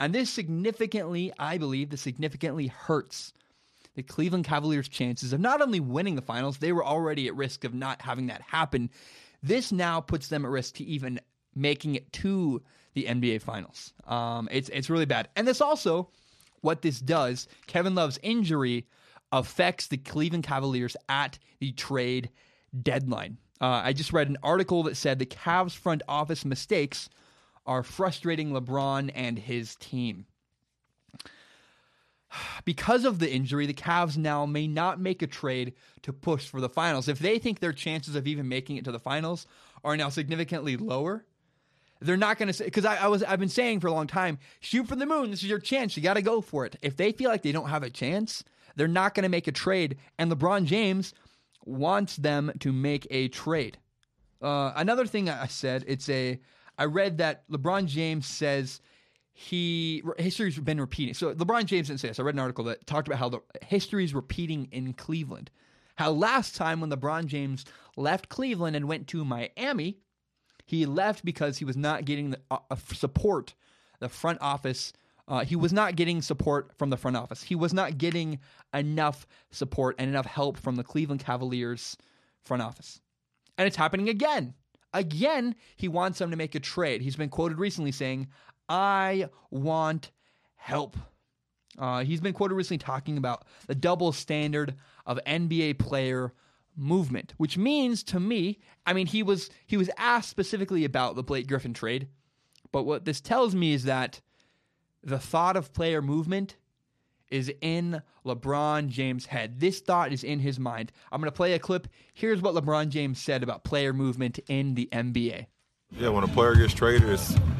And this significantly, I believe, this significantly hurts the Cleveland Cavaliers' chances of not only winning the finals, they were already at risk of not having that happen. This now puts them at risk to even making it to the NBA Finals. Um, it's it's really bad, and this also what this does. Kevin Love's injury affects the Cleveland Cavaliers at the trade deadline. Uh, I just read an article that said the Cavs front office mistakes are frustrating LeBron and his team. <sighs> Because of the injury, the Cavs now may not make a trade to push for the finals. If they think their chances of even making it to the finals are now significantly lower, they're not going to say because I, I, was I've been saying for a long time, shoot for the moon. This is your chance. You got to go for it. If they feel like they don't have a chance, they're not going to make a trade. And LeBron James wants them to make a trade. Uh, another thing I said, it's a I read that LeBron James says he history's been repeating. So LeBron James didn't say this. I read an article that talked about how the history is repeating in Cleveland. How last time when LeBron James left Cleveland and went to Miami, he left because he was not getting the uh, support, the front office. Uh, he was not getting support from the front office. He was not getting enough support and enough help from the Cleveland Cavaliers front office. And it's happening again. Again, he wants them to make a trade. He's been quoted recently saying, I want help. Uh, he's been quoted recently talking about the double standard of NBA player movement, which means to me, I mean, he was he was asked specifically about the Blake Griffin trade, but what this tells me is that the thought of player movement is in LeBron James' head. This thought is in his mind. I'm going to play a clip. Here's what LeBron James said about player movement in the NBA. Yeah, when a player gets traded,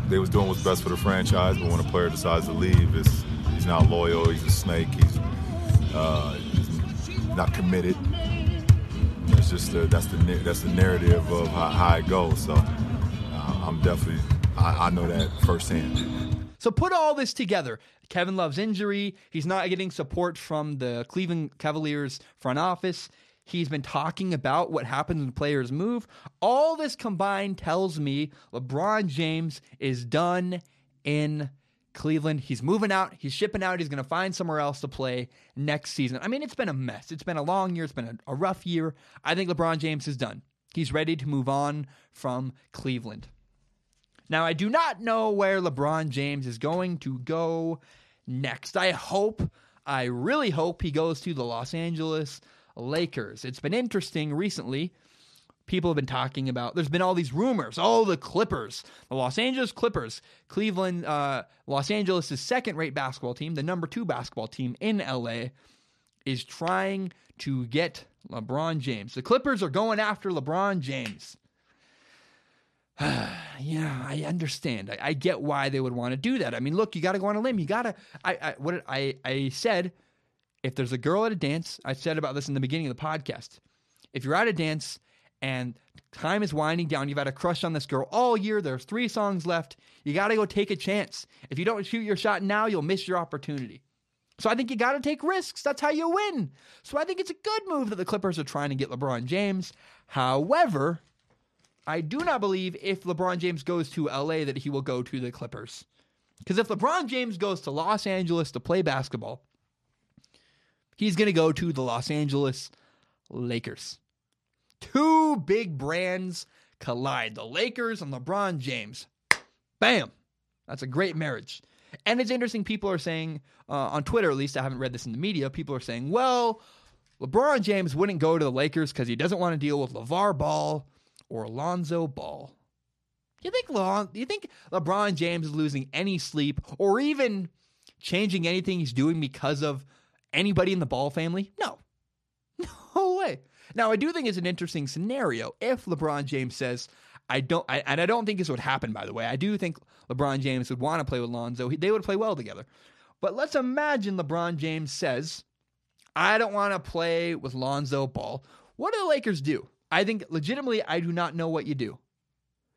they was doing what's best for the franchise. But when a player decides to leave, it's he's not loyal. He's a snake. He's, uh, he's not committed. It's just the, that's the that's the narrative of how, how it goes. So uh, I'm definitely I, I know that firsthand. So put all this together. Kevin Love's injury. He's not getting support from the Cleveland Cavaliers front office. He's been talking about what happens when players move. All this combined tells me LeBron James is done in Cleveland. He's moving out. He's shipping out. He's going to find somewhere else to play next season. I mean, it's been a mess. It's been a long year. It's been a, a rough year. I think LeBron James is done. He's ready to move on from Cleveland. Now, I do not know where LeBron James is going to go next. I hope, I really hope he goes to the Los Angeles Lakers. It's been interesting recently. People have been talking about, there's been all these rumors. Oh, the Clippers, the Los Angeles Clippers, Cleveland, uh, Los Angeles' second rate basketball team, the number two basketball team in LA, is trying to get LeBron James. The Clippers are going after LeBron James. <sighs> yeah, I understand. I, I, get why they would want to do that. I mean, look, you got to go on a limb. You got to. I, I what I I said. If there's a girl at a dance, I said about this in the beginning of the podcast. If you're at a dance and time is winding down, you've had a crush on this girl all year. There's three songs left. You got to go take a chance. If you don't shoot your shot now, you'll miss your opportunity. So I think you got to take risks. That's how you win. So I think it's a good move that the Clippers are trying to get LeBron James. However, I do not believe if LeBron James goes to LA that he will go to the Clippers. Because if LeBron James goes to Los Angeles to play basketball, he's going to go to the Los Angeles Lakers. Two big brands collide the Lakers and LeBron James. Bam! That's a great marriage. And it's interesting, people are saying, uh, on Twitter at least, I haven't read this in the media, people are saying, well, LeBron James wouldn't go to the Lakers because he doesn't want to deal with LeVar Ball or Lonzo Ball. You think Le- you think LeBron James is losing any sleep or even changing anything he's doing because of anybody in the Ball family? No. <laughs> No way. Now, I do think it's an interesting scenario if LeBron James says, I don't, I, and I don't think this would happen, by the way. I do think LeBron James would want to play with Lonzo. They would play well together. But let's imagine LeBron James says, I don't want to play with Lonzo Ball. What do the Lakers do? I think legitimately, I do not know what you do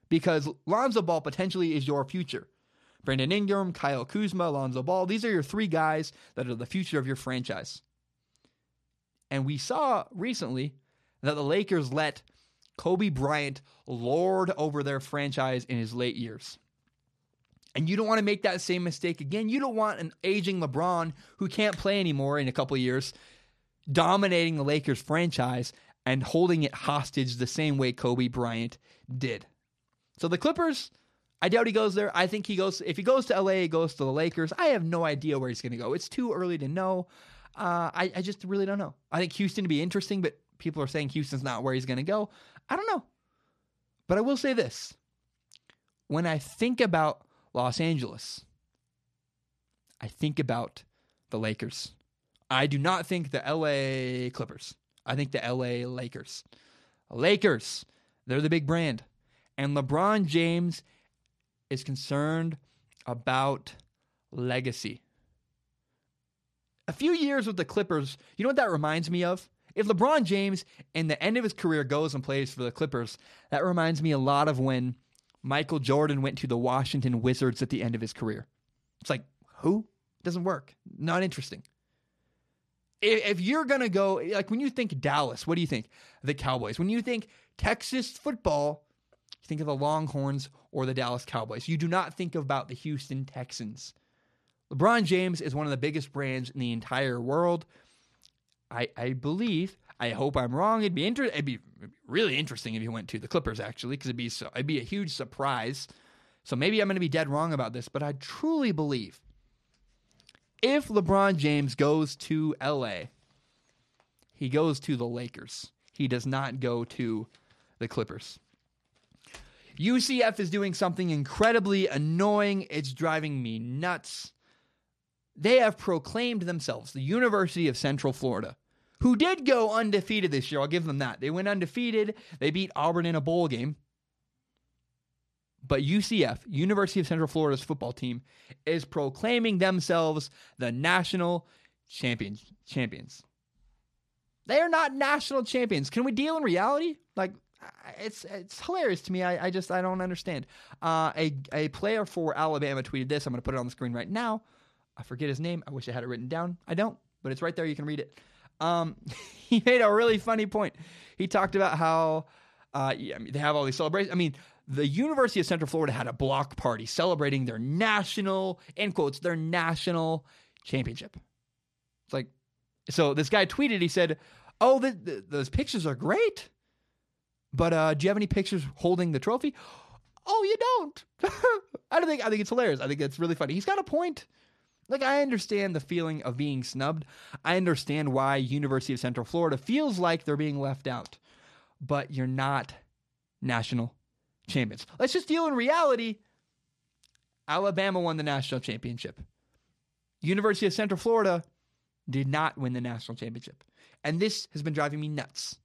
because Lonzo Ball potentially is your future. Brandon Ingram, Kyle Kuzma, Lonzo Ball, these are your three guys that are the future of your franchise. And we saw recently that the Lakers let Kobe Bryant lord over their franchise in his late years. And you don't want to make that same mistake again. You don't want an aging LeBron who can't play anymore in a couple years dominating the Lakers franchise and holding it hostage the same way Kobe Bryant did. So the Clippers, I doubt he goes there. I think he goes, if he goes to LA, he goes to the Lakers. I have no idea where he's going to go. It's too early to know. Uh, I, I just really don't know. I think Houston to be interesting, but people are saying Houston's not where he's going to go. I don't know. But I will say this when I think about Los Angeles, I think about the Lakers. I do not think the LA Clippers. I think the LA Lakers. Lakers, they're the big brand. And LeBron James is concerned about legacy. A few years with the Clippers, you know what that reminds me of? If LeBron James, in the end of his career, goes and plays for the Clippers, that reminds me a lot of when Michael Jordan went to the Washington Wizards at the end of his career. It's like, who? Doesn't work. Not interesting if you're going to go, like when you think Dallas, what do you think? The Cowboys. When you think Texas football, you think of the Longhorns or the Dallas Cowboys. You do not think about the Houston Texans. LeBron James is one of the biggest brands in the entire world. I, I believe, I hope I'm wrong. It'd be inter- it'd be really interesting if he went to the Clippers actually, because it'd be so, it'd be a huge surprise. So maybe I'm going to be dead wrong about this, but I truly believe if LeBron James goes to LA, he goes to the Lakers. He does not go to the Clippers. UCF is doing something incredibly annoying. It's driving me nuts. They have proclaimed themselves the University of Central Florida, who did go undefeated this year. I'll give them that. They went undefeated. They beat Auburn in a bowl game. But UCF, University of Central Florida's football team, is proclaiming themselves the national champions. Champions. They are not national champions. Can we deal in reality? Like, it's it's hilarious to me. I, I just I don't understand. Uh, a a player for Alabama tweeted this. I'm going to put it on the screen right now. I forget his name. I wish I had it written down. I don't, but it's right there. You can read it. Um, <laughs> he made a really funny point. He talked about how uh, yeah, I mean, they have all these celebrations. I mean, the University of Central Florida had a block party celebrating their national, in quotes, their national championship. It's like, so this guy tweeted, he said, Oh, the, the, those pictures are great. But uh, do you have any pictures holding the trophy? Oh, you don't. <laughs> I don't think I think it's hilarious. I think it's really funny. He's got a point. Like I understand the feeling of being snubbed. I understand why University of Central Florida feels like they're being left out. But you're not national champions. Let's just deal in reality. Alabama won the national championship. University of Central Florida did not win the national championship. And this has been driving me nuts.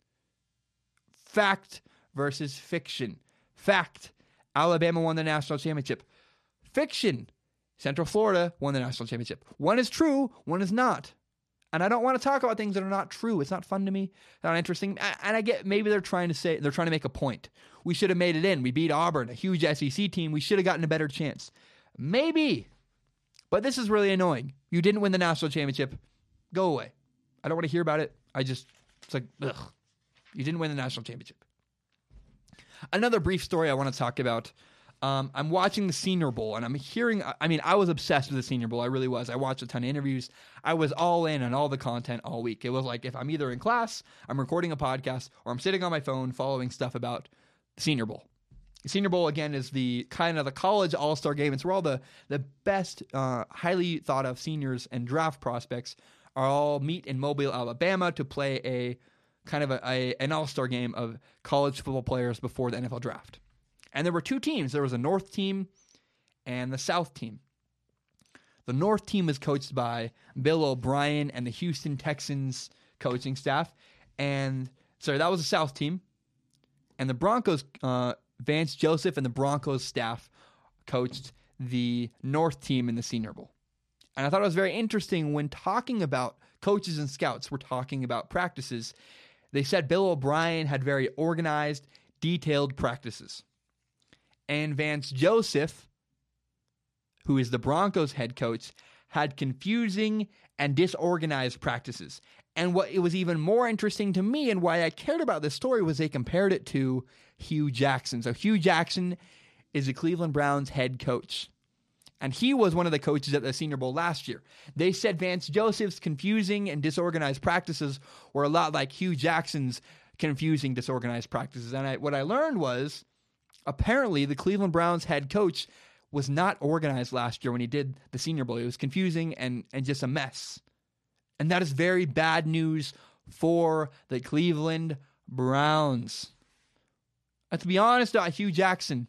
Fact versus fiction. Fact Alabama won the national championship. Fiction Central Florida won the national championship. One is true, one is not. And I don't want to talk about things that are not true. It's not fun to me. not interesting. And I get maybe they're trying to say they're trying to make a point. We should have made it in. We beat Auburn, a huge SEC team. We should have gotten a better chance. Maybe. But this is really annoying. You didn't win the national championship. Go away. I don't want to hear about it. I just it's like ugh. You didn't win the national championship. Another brief story I want to talk about um, I'm watching the Senior Bowl and I'm hearing. I mean, I was obsessed with the Senior Bowl. I really was. I watched a ton of interviews. I was all in on all the content all week. It was like if I'm either in class, I'm recording a podcast, or I'm sitting on my phone following stuff about the Senior Bowl. The Senior Bowl again is the kind of the college All Star game. It's where all the the best, uh, highly thought of seniors and draft prospects are all meet in Mobile, Alabama, to play a kind of a, a an All Star game of college football players before the NFL draft. And there were two teams there was a North team and the South team. The North team was coached by Bill O'Brien and the Houston Texans coaching staff. And sorry, that was the South team. And the Broncos, uh, Vance Joseph and the Broncos staff coached the North team in the Senior Bowl. And I thought it was very interesting when talking about coaches and scouts, we're talking about practices. They said Bill O'Brien had very organized, detailed practices and Vance Joseph, who is the Broncos head coach, had confusing and disorganized practices. And what it was even more interesting to me and why I cared about this story was they compared it to Hue Jackson. So Hue Jackson is the Cleveland Browns head coach. And he was one of the coaches at the Senior Bowl last year. They said Vance Joseph's confusing and disorganized practices were a lot like Hue Jackson's confusing, disorganized practices. And I, what I learned was apparently the Cleveland Browns head coach was not organized last year when he did the Senior Bowl. It was confusing and, and just a mess. And that is very bad news for the Cleveland Browns. Uh, to be honest, uh, Hue Jackson,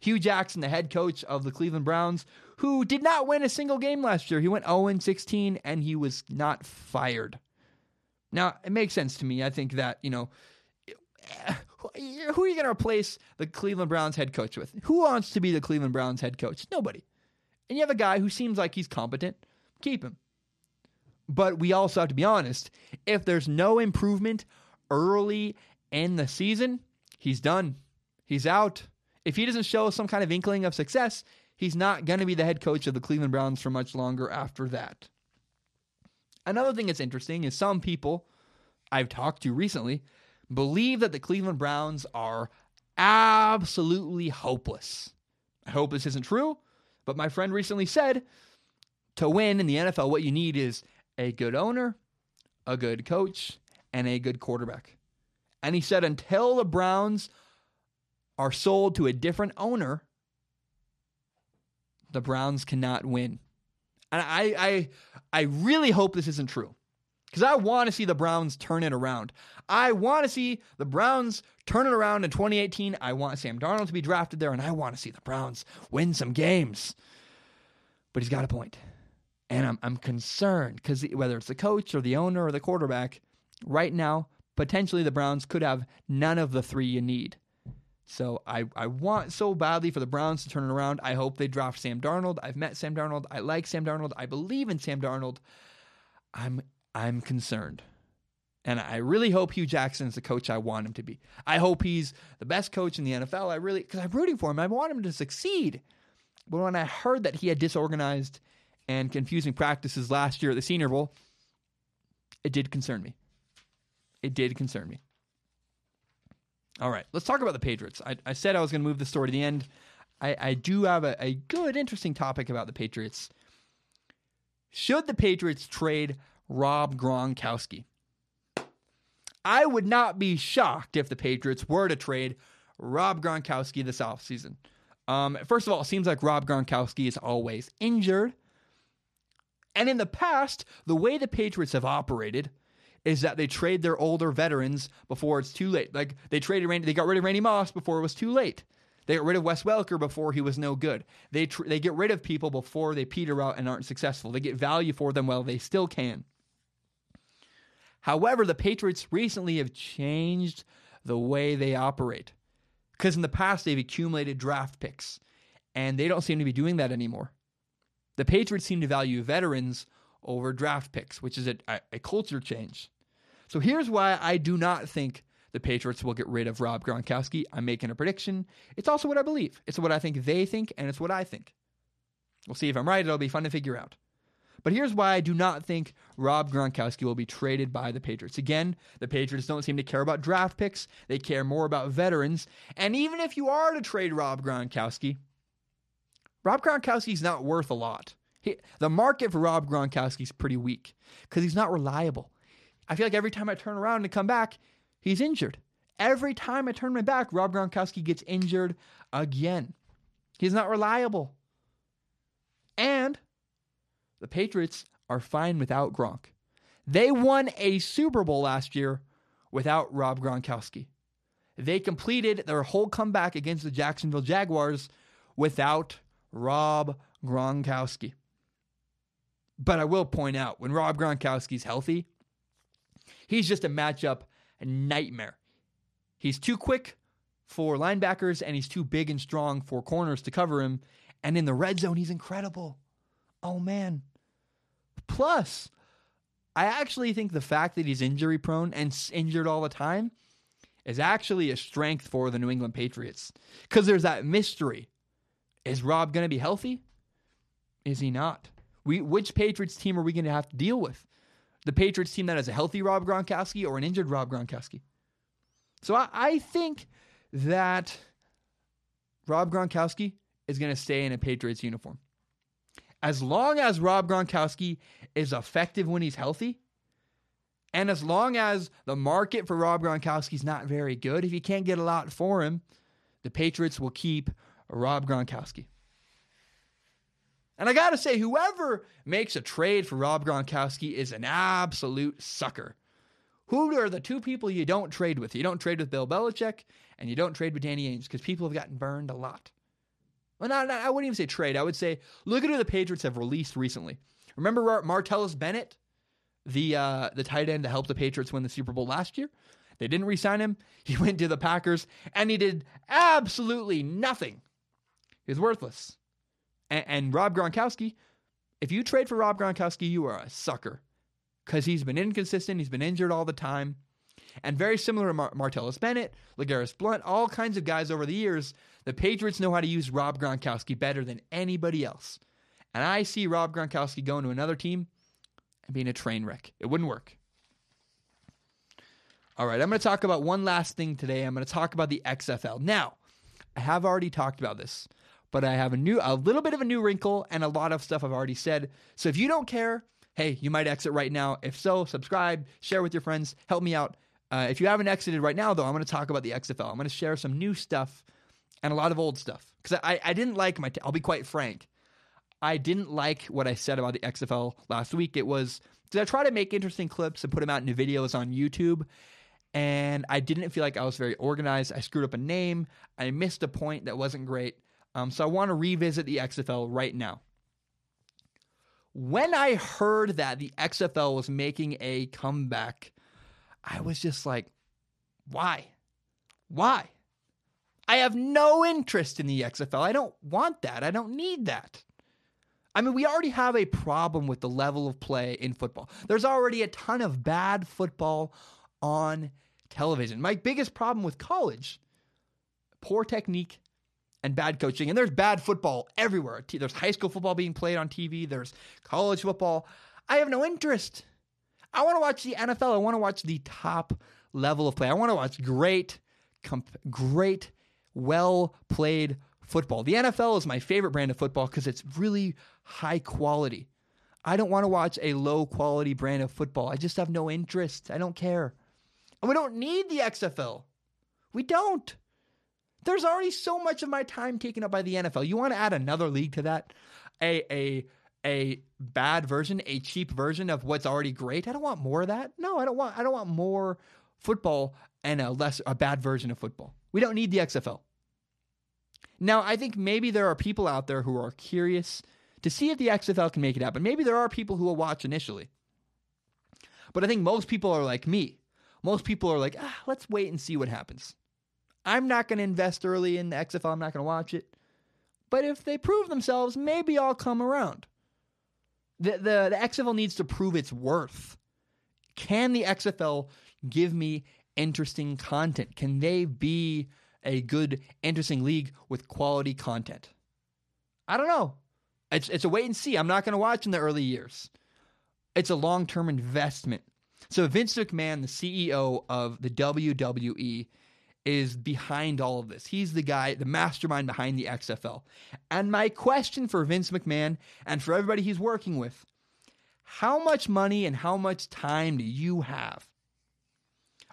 Hue Jackson, the head coach of the Cleveland Browns, who did not win a single game last year. He went 0 16 and he was not fired. Now, it makes sense to me. I think that, you know, who are you going to replace the Cleveland Browns head coach with? Who wants to be the Cleveland Browns head coach? Nobody. And you have a guy who seems like he's competent, keep him. But we also have to be honest. If there's no improvement early in the season, he's done. He's out. If he doesn't show some kind of inkling of success, he's not going to be the head coach of the Cleveland Browns for much longer after that. Another thing that's interesting is some people I've talked to recently believe that the Cleveland Browns are absolutely hopeless. I hope this isn't true, but my friend recently said to win in the NFL, what you need is a good owner, a good coach, and a good quarterback. And he said until the Browns are sold to a different owner, the Browns cannot win. And I I I really hope this isn't true because I want to see the Browns turn it around. I want to see the Browns turn it around in 2018. I want Sam Darnold to be drafted there, and I want to see the Browns win some games. But he's got a point. And I'm, I'm concerned because whether it's the coach or the owner or the quarterback, right now, potentially the Browns could have none of the three you need. So I, I want so badly for the Browns to turn it around. I hope they draft Sam Darnold. I've met Sam Darnold. I like Sam Darnold. I believe in Sam Darnold. I'm I'm concerned. And I really hope Hue Jackson is the coach I want him to be. I hope he's the best coach in the NFL. I really because I'm rooting for him. I want him to succeed. But when I heard that he had disorganized and confusing practices last year at the Senior Bowl, it did concern me. It did concern me. All right, let's talk about the Patriots. I, I said I was going to move the story to the end. I, I do have a, a good, interesting topic about the Patriots. Should the Patriots trade Rob Gronkowski? I would not be shocked if the Patriots were to trade Rob Gronkowski this offseason. Um, first of all, it seems like Rob Gronkowski is always injured. And in the past, the way the Patriots have operated is that they trade their older veterans before it's too late. Like they traded Randy, they got rid of Randy Moss before it was too late. They got rid of Wes Welker before he was no good. They tr- they get rid of people before they peter out and aren't successful. They get value for them while they still can. However, the Patriots recently have changed the way they operate. Because in the past, they've accumulated draft picks, and they don't seem to be doing that anymore. The Patriots seem to value veterans over draft picks, which is a, a, culture change. So here's why I do not think the Patriots will get rid of Rob Gronkowski. I'm making a prediction. It's also what I believe. It's what I think they think, and it's what I think. We'll see if I'm right. It'll be fun to figure out. But here's why I do not think Rob Gronkowski will be traded by the Patriots. Again, the Patriots don't seem to care about draft picks, they care more about veterans. And even if you are to trade Rob Gronkowski, Rob Gronkowski's not worth a lot. He, the market for Rob Gronkowski is pretty weak because he's not reliable. I feel like every time I turn around and come back, he's injured. Every time I turn my back, Rob Gronkowski gets injured again. He's not reliable. And the Patriots are fine without Gronk. They won a Super Bowl last year without Rob Gronkowski. They completed their whole comeback against the Jacksonville Jaguars without Rob Gronkowski. But I will point out when Rob Gronkowski's healthy, he's just a matchup nightmare. He's too quick for linebackers and he's too big and strong for corners to cover him. And in the red zone, he's incredible. Oh man, Plus, I actually think the fact that he's injury prone and injured all the time is actually a strength for the New England Patriots because there's that mystery. Is Rob going to be healthy? Is he not? We which Patriots team are we going to have to deal with? The Patriots team that has a healthy Rob Gronkowski or an injured Rob Gronkowski? So I, I think that Rob Gronkowski is going to stay in a Patriots uniform as long as Rob Gronkowski is effective when he's healthy, and as long as the market for Rob Gronkowski is not very good, if you can't get a lot for him, the Patriots will keep Rob Gronkowski. And I got to say, whoever makes a trade for Rob Gronkowski is an absolute sucker. Who are the two people you don't trade with? You don't trade with Bill Belichick and you don't trade with Danny Ainge because people have gotten burned a lot. Well, not, not, I wouldn't even say trade. I would say look at who the Patriots have released recently. Remember Martellus Bennett, the uh, the tight end that helped the Patriots win the Super Bowl last year? They didn't re-sign him. <laughs> He went to the Packers and he did absolutely nothing. He was worthless. And, and Rob Gronkowski, if you trade for Rob Gronkowski, you are a sucker because he's been inconsistent. He's been injured all the time. And very similar to Mar- Martellus Bennett, LeGarrette Blunt, all kinds of guys over the years the Patriots know how to use Rob Gronkowski better than anybody else. And I see Rob Gronkowski going to another team and being a train wreck. It wouldn't work. All right, I'm going to talk about one last thing today. I'm going to talk about the XFL. Now, I have already talked about this, but I have a new a little bit of a new wrinkle and a lot of stuff I've already said. So if you don't care, hey, you might exit right now. If so, subscribe, share with your friends, help me out. Uh, if you haven't exited right now, though, I'm going to talk about the XFL. I'm going to share some new stuff and a lot of old stuff because I, I didn't like my. I'll be quite frank. I didn't like what I said about the XFL last week. It was did I try to make interesting clips and put them out into videos on YouTube, and I didn't feel like I was very organized. I screwed up a name. I missed a point that wasn't great. Um, so I want to revisit the XFL right now. When I heard that the XFL was making a comeback, I was just like, why? Why? I have no interest in the XFL. I don't want that. I don't need that. I mean, we already have a problem with the level of play in football. There's already a ton of bad football on television. My biggest problem with college poor technique and bad coaching. And there's bad football everywhere. There's high school football being played on TV, there's college football. I have no interest. I want to watch the NFL. I want to watch the top level of play. I want to watch great, comp- great, well played football. The NFL is my favorite brand of football because it's really high quality. I don't want to watch a low quality brand of football. I just have no interest. I don't care. And we don't need the XFL. We don't. There's already so much of my time taken up by the NFL. You want to add another league to that? A a a bad version, a cheap version of what's already great. I don't want more of that. No, I don't want I don't want more football and a less a bad version of football. We don't need the XFL. Now, I think maybe there are people out there who are curious to see if the XFL can make it happen. Maybe there are people who will watch initially. But I think most people are like me. Most people are like, ah, let's wait and see what happens. I'm not going to invest early in the XFL. I'm not going to watch it. But if they prove themselves, maybe I'll come around. The, the, the XFL needs to prove its worth. Can the XFL give me interesting content? Can they be a good, interesting league with quality content? I don't know. It's, it's a wait and see. I'm not going to watch in the early years. It's a long term investment. So, Vince McMahon, the CEO of the WWE, is behind all of this. He's the guy, the mastermind behind the XFL. And my question for Vince McMahon and for everybody he's working with how much money and how much time do you have?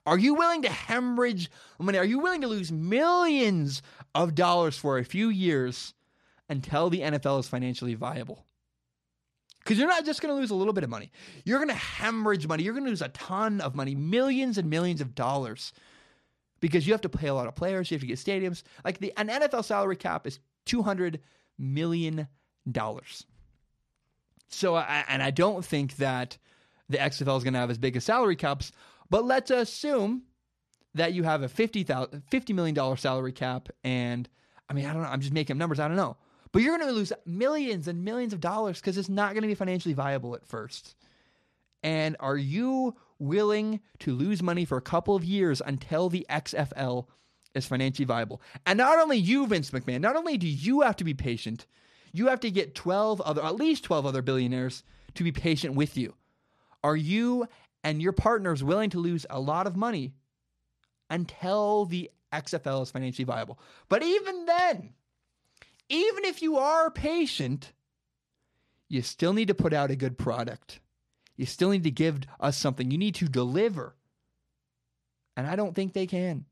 Are you willing to hemorrhage money? Are you willing to lose millions of dollars for a few years until the NFL is financially viable? Because you're not just going to lose a little bit of money. You're going to hemorrhage money. You're going to lose a ton of money, millions and millions of dollars because you have to pay a lot of players, you have to get stadiums. Like the an NFL salary cap is two hundred million dollars. So, I, and I don't think that the XFL is going to have as big as salary caps. But let's assume that you have a $50, $50 million salary cap, and I mean, I don't know. I'm just making numbers. I don't know. But you're going to lose millions and millions of dollars because it's not going to be financially viable at first. And are you willing to lose money for a couple of years until the XFL is financially viable. And not only you, Vince McMahon, not only do you have to be patient, you have to get 12 other, at least 12 other billionaires to be patient with you. Are you and your partners willing to lose a lot of money until the XFL is financially viable? But even then, even if you are patient, you still need to put out a good product. You still need to give us something. You need to deliver. And I don't think they can.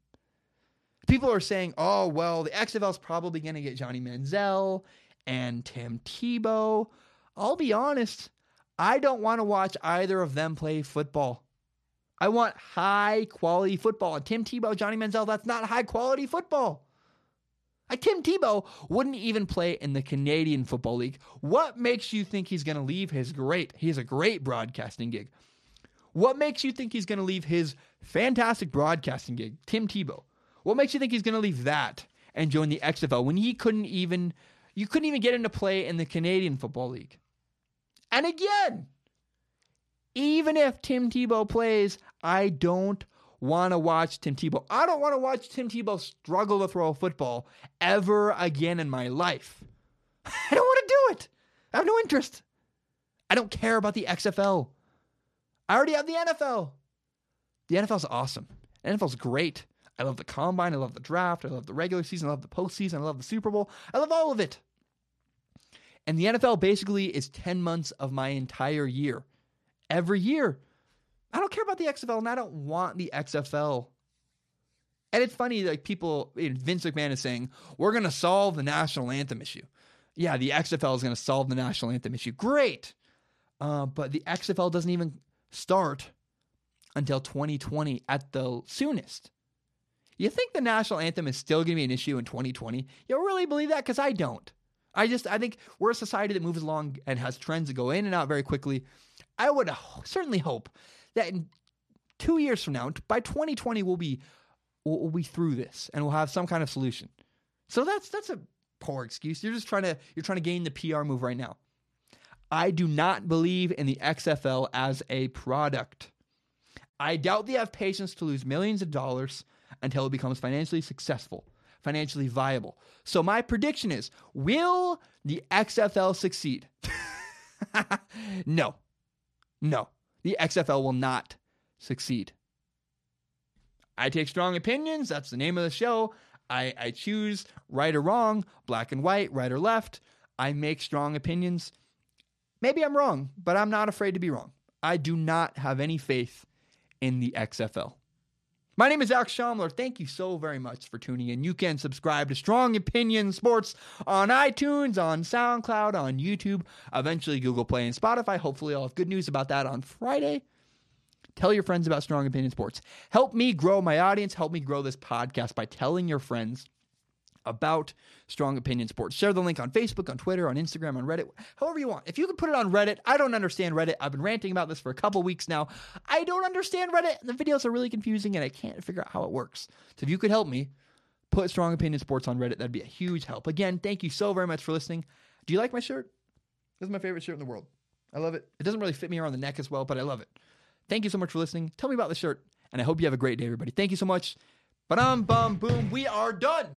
People are saying, oh, well, the XFL is probably going to get Johnny Manziel and Tim Tebow. I'll be honest, I don't want to watch either of them play football. I want high quality football. And Tim Tebow, Johnny Manziel, that's not high quality football. Like Tim Tebow wouldn't even play in the Canadian Football League. What makes you think he's going to leave his great, he has a great broadcasting gig. What makes you think he's going to leave his fantastic broadcasting gig, Tim Tebow? What makes you think he's going to leave that and join the XFL when he couldn't even, you couldn't even get into play in the Canadian Football League? And again, even if Tim Tebow plays, I don't want to watch Tim Tebow. I don't want to watch Tim Tebow struggle to throw a football ever again in my life. I don't want to do it. I have no interest. I don't care about the XFL. I already have the NFL. The NFL is awesome. The NFL's great. I love the combine. I love the draft. I love the regular season. I love the postseason. I love the Super Bowl. I love all of it. And the NFL basically is 10 months of my entire year. Every year, I don't care about the XFL and I don't want the XFL. And it's funny, like people, Vince McMahon is saying, we're going to solve the national anthem issue. Yeah, the XFL is going to solve the national anthem issue. Great. Uh, but the XFL doesn't even start until 2020 at the soonest. You think the national anthem is still going to be an issue in 2020? You really believe that? Because I don't. I just I think we're a society that moves along and has trends that go in and out very quickly. I would certainly hope that in two years from now, by 2020, we'll be we'll, be through this and we'll have some kind of solution. So that's that's a poor excuse. You're just trying to you're trying to gain the PR move right now. I do not believe in the XFL as a product. I doubt they have patience to lose millions of dollars until it becomes financially successful, financially viable. So my prediction is, will the XFL succeed? <laughs> no. No. The XFL will not succeed. I take strong opinions. That's the name of the show. I, I choose right or wrong, black and white, right or left. I make strong opinions. Maybe I'm wrong, but I'm not afraid to be wrong. I do not have any faith in the XFL. My name is Zac Shomler. Thank you so very much for tuning in. You can subscribe to Strong Opinion Sports on iTunes, on SoundCloud, on YouTube, eventually Google Play and Spotify. Hopefully, I'll have good news about that on Friday. Tell your friends about Strong Opinion Sports. Help me grow my audience. Help me grow this podcast by telling your friends about Strong Opinion Sports. Share the link on Facebook, on Twitter, on Instagram, on Reddit, however you want. If you could put it on Reddit, I don't understand Reddit. I've been ranting about this for a couple weeks now. I don't understand Reddit. The videos are really confusing and I can't figure out how it works. So if you could help me put Strong Opinion Sports on Reddit, that'd be a huge help. Again, thank you so very much for listening. Do you like my shirt? This is my favorite shirt in the world. I love it. It doesn't really fit me around the neck as well, but I love it. Thank you so much for listening. Tell me about the shirt, and I hope you have a great day, everybody. Thank you so much. Ba dum bum boom. We are done.